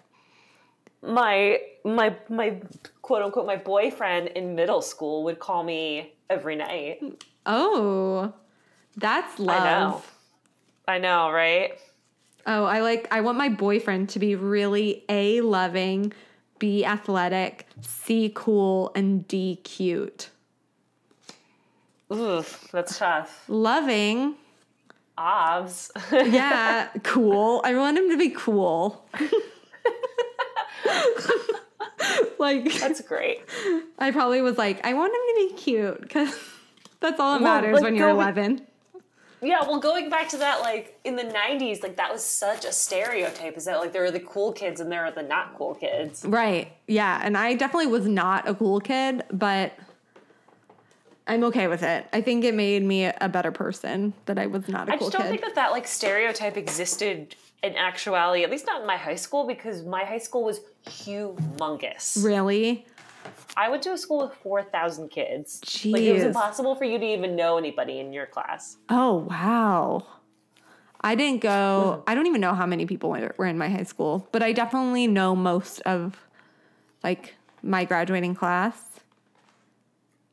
My my my quote unquote my boyfriend in middle school would call me every night. oh, that's love. I know. I know, right? Oh, I like I want my boyfriend to be really A loving, B athletic, C cool, and D cute. Oof, that's tough. Loving, Obs. yeah, cool. I want him to be cool. like that's great. I probably was like, I want him to be cute because that's all that Well, matters when you're go with- 11. Yeah, well, going back to that, like in the '90s, like that was such a stereotype. Is that like there are the cool kids and there are the not cool kids? Right. Yeah. And I definitely was not a cool kid, but I'm okay with it. I think it made me a better person that I was not a I cool kid. I just don't kid. think that that like stereotype existed in actuality. At least not in my high school because my high school was humongous. really? I went to a school with four thousand kids. Like it was impossible for you to even know anybody in your class. Oh, wow. I didn't go, hmm. I don't even know how many people were were in my high school, but I definitely know most of like my graduating class.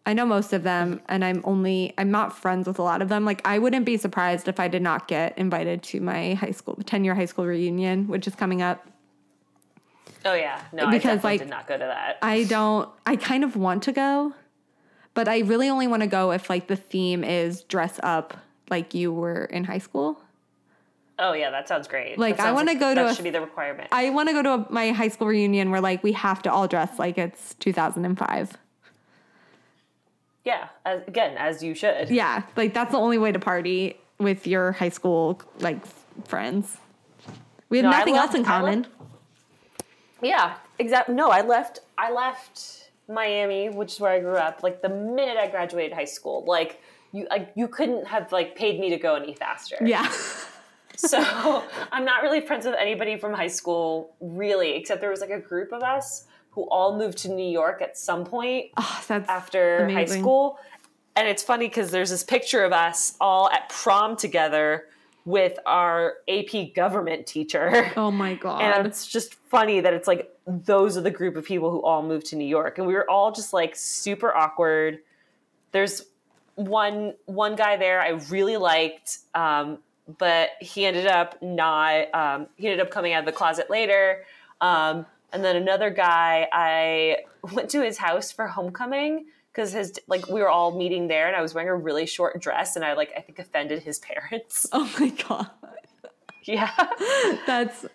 I know most of them, and I'm only, I'm not friends with a lot of them. Like, I wouldn't be surprised if I did not get invited to my high school, 10 year high school reunion, which is coming up. Oh yeah, no, Because, I like, did not go to that. I don't, I kind of want to go, but I really only want to go if like the theme is dress up like you were in high school. oh yeah, that sounds great. Like, That I sounds wanna go to that a- should be the requirement. I want to go to a, my high school reunion where like we have to all dress like it's 2005. yeah, as, again, as you should. Yeah, like that's the only way to party with your high school like friends. We had No, nothing left- else in common. Yeah, exactly. No, I left. I left Miami, which is where I grew up. Like the minute I graduated high school, like you, you couldn't have like paid me to go any faster. Yeah. So I'm not really friends with anybody from high school, really, except there was like a group of us who all moved to New York at some point oh, that's after high school. And it's funny because there's this picture of us all at prom together with our AP government teacher. Oh my god. And it's just funny that it's like those are the group of people who all moved to New York, and we were all just like super awkward. There's one one guy there I really liked, um, but he ended up not. Um, he ended up coming out of the closet later. Um, and then another guy, I went to his house for homecoming because his like we were all meeting there, and I was wearing a really short dress, and I like I think offended his parents. oh my god. yeah. That's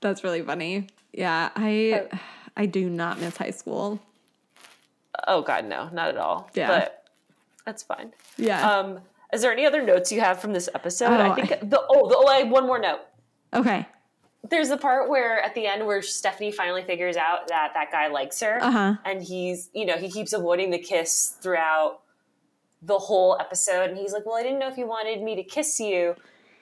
that's really funny. Yeah, I I do not miss high school. Oh God, no, not at all. Yeah. but that's fine. Yeah. Um, is there any other notes you have from this episode? Oh, I think the oh, the, oh, I have one more note. okay. There's the part where at the end where Stephanie finally figures out that that guy likes her, Uh-huh. and he's you know he keeps avoiding the kiss throughout the whole episode, and he's like, "Well, I didn't know if you wanted me to kiss you."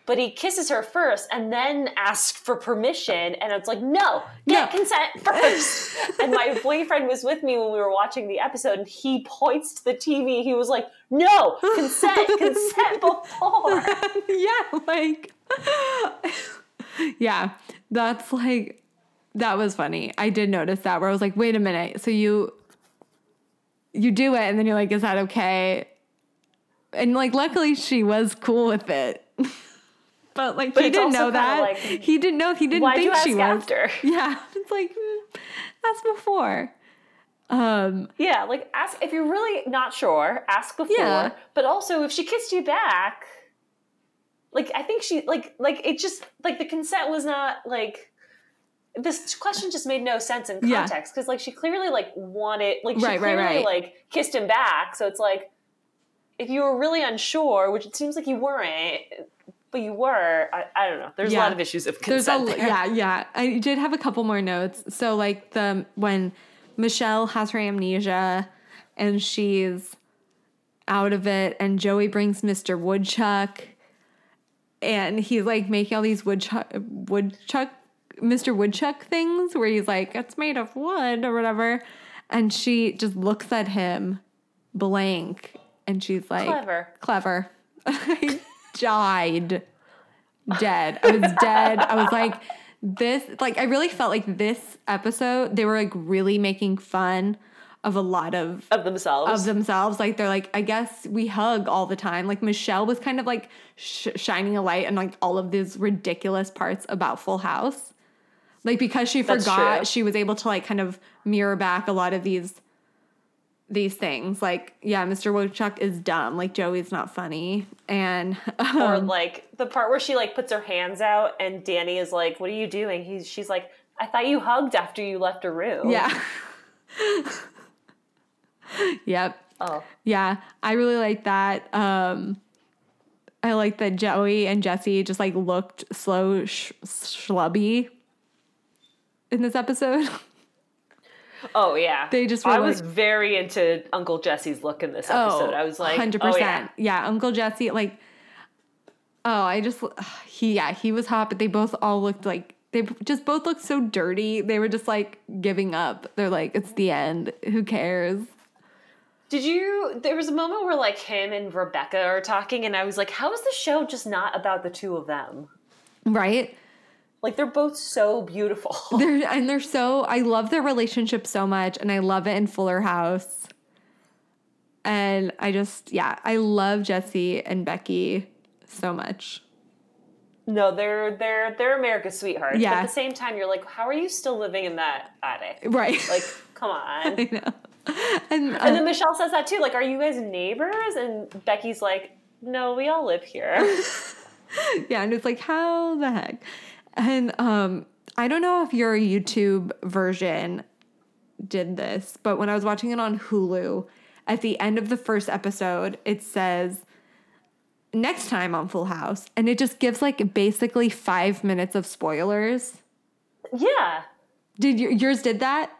But he kisses her first and then asks for permission, and it's like, no, get No. consent first. and my boyfriend was with me when we were watching the episode, and he points to the TV. He was like, no, consent, consent before. yeah, like Yeah, that's like that was funny. I did notice that where I was like, "Wait a minute. So you you do it and then you're like, "Is that okay?" and like luckily she was cool with it. but like But he didn't know that. like, he didn't know he didn't think she was. after? Yeah. It's like mm, ask before. Um Yeah, like ask if you're really not sure, ask before. Yeah. But also if she kissed you back, like I think she like like it just like the consent was not like this question just made no sense in context because like she clearly like wanted like she Right, right, clearly right. like kissed him back. So it's like if you were really unsure, which it seems like you weren't, but you were, I, I don't know. There's a lot of issues of there's consent. a there. yeah, yeah. I did have a couple more notes. So like the when Michelle has her amnesia and she's out of it and Joey brings Mr. Woodchuck and he's like making all these woodchuck woodchuck Mr. Woodchuck things where he's like, it's made of wood or whatever. And she just looks at him blank and she's like Clever. Clever. I died. Dead. I was dead. I was like, this like I really felt like this episode, they were like really making fun of a lot of of themselves. of themselves. Like they're like, I guess we hug all the time. Like Michelle was kind of like sh- shining a light on like all of these ridiculous parts about Full House. Like because she That's forgot, true. she was able to like kind of mirror back a lot of these these things. Like, yeah, Mr. Woodchuck is dumb. Like Joey's not funny, and or um, like the part where she like puts her hands out and Danny is like, "What are you doing?" He's she's like, "I thought you hugged after you left a room." yeah, yep. Oh, Yeah, I really like that. Um, I like that Joey and Jesse just like looked slow, sh- schlubby in this episode. oh yeah. They just were I was very into Uncle Jesse's look in this episode. Oh, I was like, 100%. "Oh yeah." yeah, Uncle Jesse, like, oh, I just, he, yeah, he was hot, but they both all looked like, they just both looked so dirty. They were just like giving up. They're like, it's the end. Who cares? Did you? There was a moment where like him and Rebecca are talking, and I was like, "How is the show just not about the two of them?" Right? Like they're both so beautiful. They're and they're so I love their relationship so much and I love it in Fuller House. And I just yeah, I love Jesse and Becky so much. no, they're they're they're America's sweethearts. But Yeah. at the same time, you're like, "How are you still living in that attic?" Right. Like, come on. I know. And, And then um, Michelle says that too. Like, are you guys neighbors? And Becky's like, no, we all live here. yeah, and it's like how the heck? And um I don't know if your YouTube version did this, but when I was watching it on Hulu, at the end of the first episode, it says next time on Full House, and it just gives like basically five minutes of spoilers. yeah. Did your, yours did that?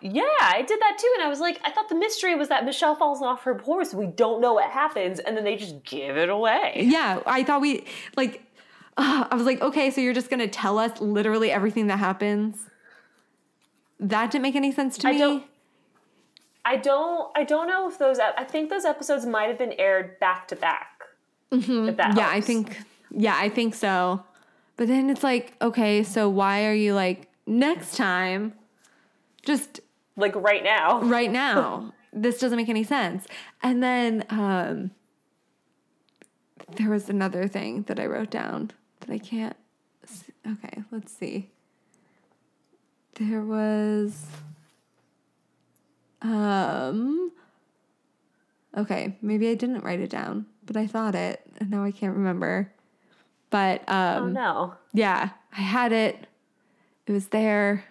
Yeah, I did that too. And I was like, I thought the mystery was that Michelle falls off her horse. We don't know what happens. And then they just give it away. Yeah, I thought we like. Uh, I was like, okay, so you're just gonna tell us literally everything that happens. That didn't make any sense to I me. don't- I don't I don't know if those I think those episodes might have been aired back to back. Mm-hmm. yeah, I think. Yeah, I think so. But then it's like, okay, so why are you like next time? Just like right now. right now. this doesn't make any sense. And then um there was another thing that I wrote down that I can't s- Okay, let's see. There was um Okay, maybe I didn't write it down, but I thought it and now I can't remember. But um Oh no. yeah, I had it. It was there.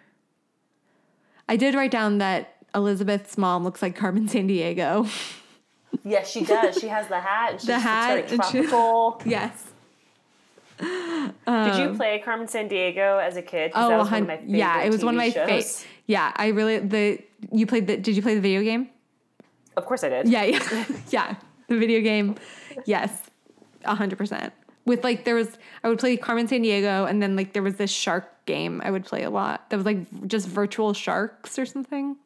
I did write down that Elizabeth's mom looks like Carmen Sandiego. Yes, she does. She has the hat. And she The hat looks and very she- tropical. yes. Did you play Carmen Sandiego as a kid? Um, Oh, that was one of hun- yeah, it was one of my favorite. Yeah, I really the you played the. Did you play the video game? Of course I did. Yeah, yeah, yeah. The video game. Yes, a hundred percent. With like there was, I would play Carmen Sandiego, and then like there was this shark game I would play a lot. That was like just virtual sharks or something.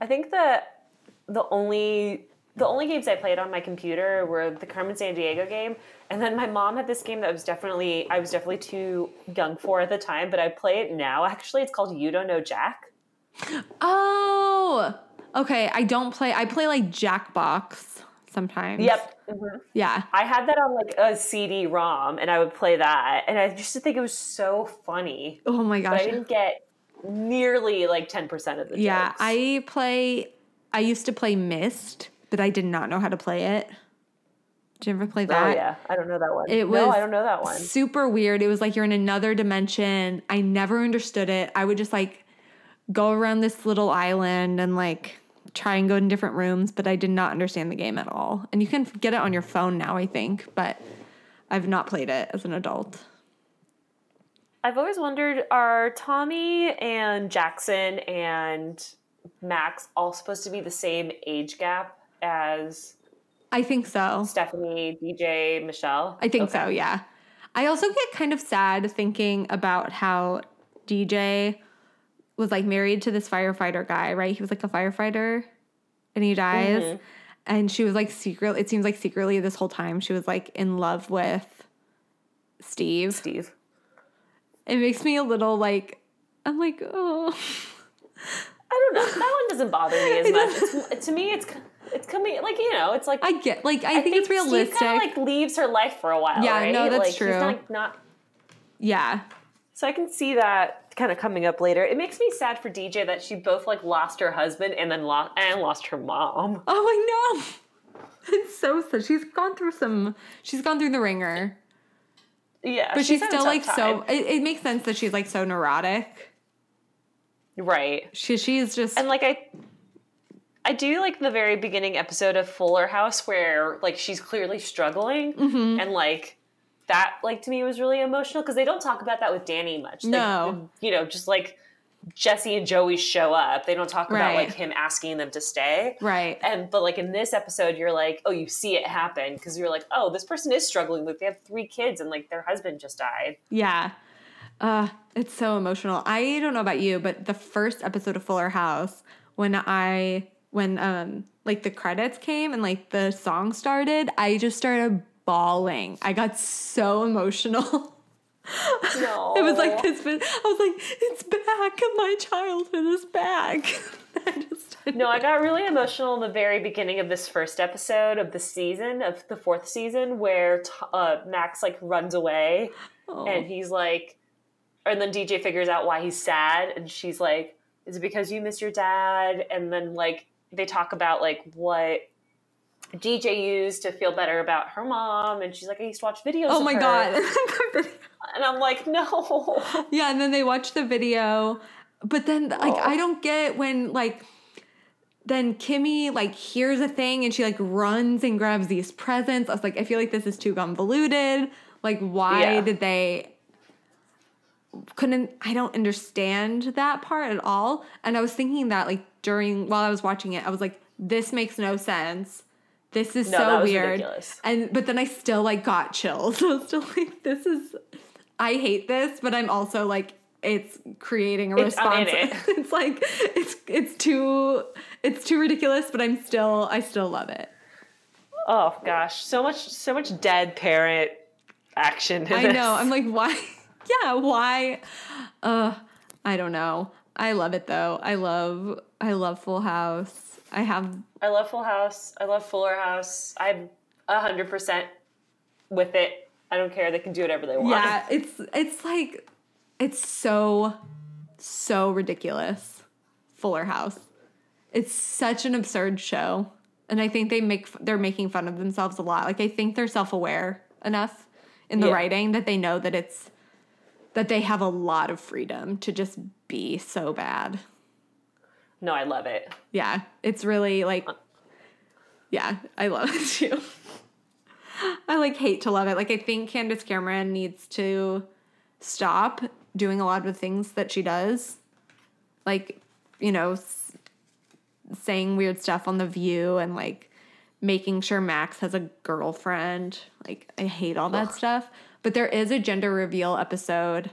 I think that the only the only games I played on my computer were the Carmen Sandiego game, and then my mom had this game that was definitely I was definitely too young for at the time, but I play it now. Actually, it's called You Don't Know Jack. Oh, okay. I don't play. I play like Jackbox sometimes. Yep. Mhm. Yeah. I had that on like a CD-ROM, and I would play that, and I just think it was so funny. Oh my But gosh. I didn't get nearly like ten percent of the Yeah, jokes. I play. I used to play Myst, but I did not know how to play it. Did you ever play that? Oh yeah, I don't know that one. It was no, I don't know that one. super weird. It was like you're in another dimension. I never understood it. I would just like go around this little island and like try and go in different rooms, but I did not understand the game at all. And you can get it on your phone now, I think, but I've not played it as an adult. I've always wondered: Are Tommy and Jackson and Max all supposed to be the same age gap as I think so. Stephanie, DJ, Michelle? I think Okay. so, yeah. I also get kind of sad thinking about how DJ was like married to this firefighter guy, right? He was like a firefighter and he dies. Mhm. And she was like secretly, it seems like secretly this whole time she was like in love with Steve. Steve. It makes me a little like I'm like, oh I don't know. That one doesn't bother me as much. It's, to me, it's it's coming like you know, it's like I get like I, think, it's Steve realistic. kind of like leaves her life for a while. Yeah, right? no, that's like, true. He's not, not yeah. So I can see that kind of coming up later. It makes me sad for DJ that she both like lost her husband and then lost and lost her mom. Oh I know. It's so sad. She's gone through some she's gone through the ringer. Yeah, but she's, a still like so it, it makes sense that she's like so neurotic right. she she's just And like I I do like the very beginning episode of Fuller House where like she's clearly struggling Mhm. and like that like to me was really emotional because they don't talk about that with Danny much. They- No. you know, just like Jesse and Joey show up. They don't talk about like him asking them to stay. right And but like in this episode, you're like, oh, you see it happen because you're like, oh, this person is struggling. Like they have three kids and like their husband just died. yeah uh it's so emotional i don't know about you but the first episode of fuller house when i when um like the credits came and like the song started i just started bawling. I got so emotional. No, it was like this i was like it's back. My childhood is back. I just No, I got really emotional in the very beginning of this first episode of the season of the fourth season, where uh, Max like runs away, Oh. and he's like, and then DJ figures out why he's sad, and she's like, "Is it because you miss your dad?" And then like they talk about like what DJ used to feel better about her mom, and she's like, "I used to watch videos." oh my her." god And I'm like, no. Yeah, and then they watch the video. But then like Oh. I don't get when like then Kimmy like hears a thing and she like runs and grabs these presents. I was like, I feel like this is too convoluted. Like, why Yeah. did they couldn't I don't understand that part at all. And I was thinking that like during while I was watching it, I was like, this makes no sense. This is No, so weird. ridiculous. And but then I still like got chills. I was still like, this is I hate this, but I'm also like it's creating a It's- response. it. it's like it's it's too it's too ridiculous, but I'm still I still love it. Oh gosh, so much, so much dead parent action. I this. know. I'm like, why? Yeah, why? Uh, I don't know. I love it though. I love I love Full House. I have I love Full House. I love Fuller House. I'm hundred percent with it. I don't care. They can do whatever they want. yeah. It's it's like it's so so ridiculous. Fuller House. It's such an absurd show, and I think they make they're making fun of themselves a lot. Like I think they're self aware enough in the Yeah. writing that they know that it's that they have a lot of freedom to just be so bad. No, I love it. Yeah, it's really like, uh. yeah, I love it too. I like hate to love it. Like, I think Candace Cameron needs to stop doing a lot of the things that she does. Like, you know, s- saying weird stuff on The View and like making sure Max has a girlfriend. Like, I hate all that stuff. But there is a gender reveal episode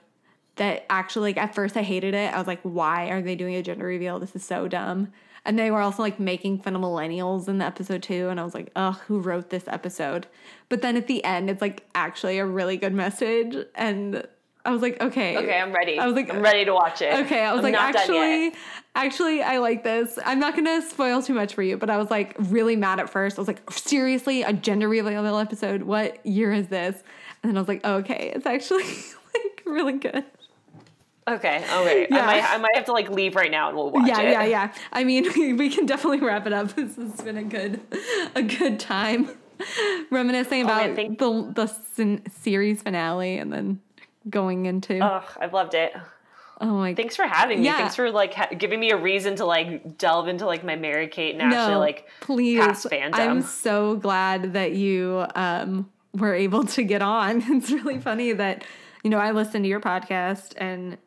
that actually like at first I hated it. I was like, why are they doing a gender reveal? This is so dumb. And they were also like making fun of millennials in the episode too. And I was like, ugh, who wrote this episode? But then at the end, it's like actually a really good message. And I was like, okay. Okay, I'm ready. I was like, I'm ready to watch it. Okay, I was I'm like, actually, actually, I like this. I'm not gonna spoil too much for you, but I was like really mad at first. I was like, seriously, a gender reveal episode? What year is this? And then I was like, okay, it's actually like really good. Okay, okay. Yeah. I might, I might have to like leave right now and we'll watch yeah, it. yeah, yeah. Yeah. I mean, we can definitely wrap it up. This has been a good, a good time reminiscing Oh, about the the sin- series finale and then going into. Oh, I've loved it. oh my! Thanks for having me. Yeah. Thanks for like ha- giving me a reason to like delve into like my Mary Kate and Ashley like please. past fandom. I'm so glad that you um, were able to get on. It's really funny that you know I listen to your podcast and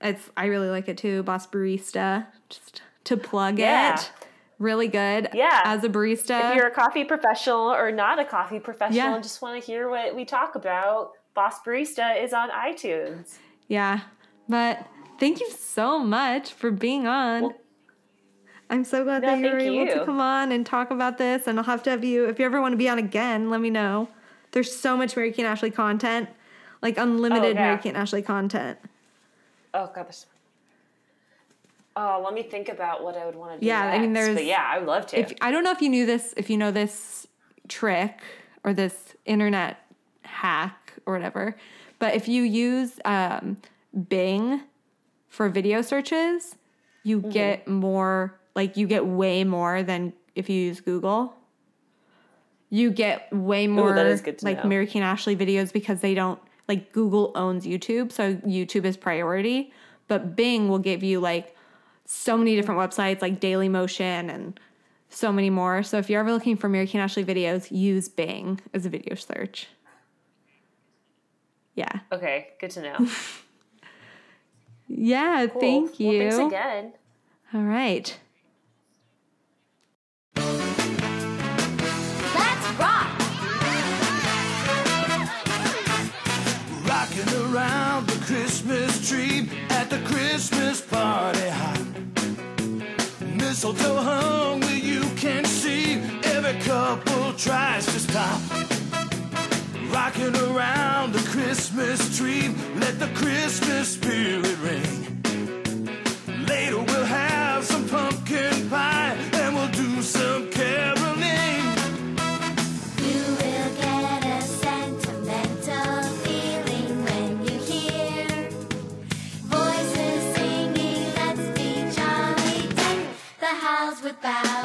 it's I really like it too. Boss Barista, just to plug Yeah. it, really good. Yeah. as a barista. if you're a coffee professional or not a coffee professional Yeah. and just want to hear what we talk about, Boss Barista is on iTunes. Yeah. But thank you so much for being on. Well- I'm so glad No, that you were able to come on and talk about this. And I'll have to have you, if you ever want to be on again, let me know. There's so much Mary Kate and Ashley content, like unlimited Oh, yeah. Mary Kate and Ashley content. Oh god, this. Oh, let me think about what I would want to do. Yeah, I mean, there's- But yeah, I would love to. If I don't know if you knew this, if you know this trick or this internet hack or whatever, but if you use um, Bing for video searches, you Mm-hmm. get more, like you get way more than if you use Google. You get way more that is good to like know. Mary Kate Ashley videos because they don't like Google owns YouTube, so YouTube is priority. But Bing will give you like so many different websites like Dailymotion and so many more. So if you're ever looking for Mary Kate Ashley videos, use Bing as a video search. Yeah. okay, good to know. Yeah, Cool. thank you. Well, thanks again. All right. Christmas tree at the Christmas party hop. Mistletoe hung where you can see every couple tries to stop. Rocking around the Christmas tree, let the Christmas spirit ring. House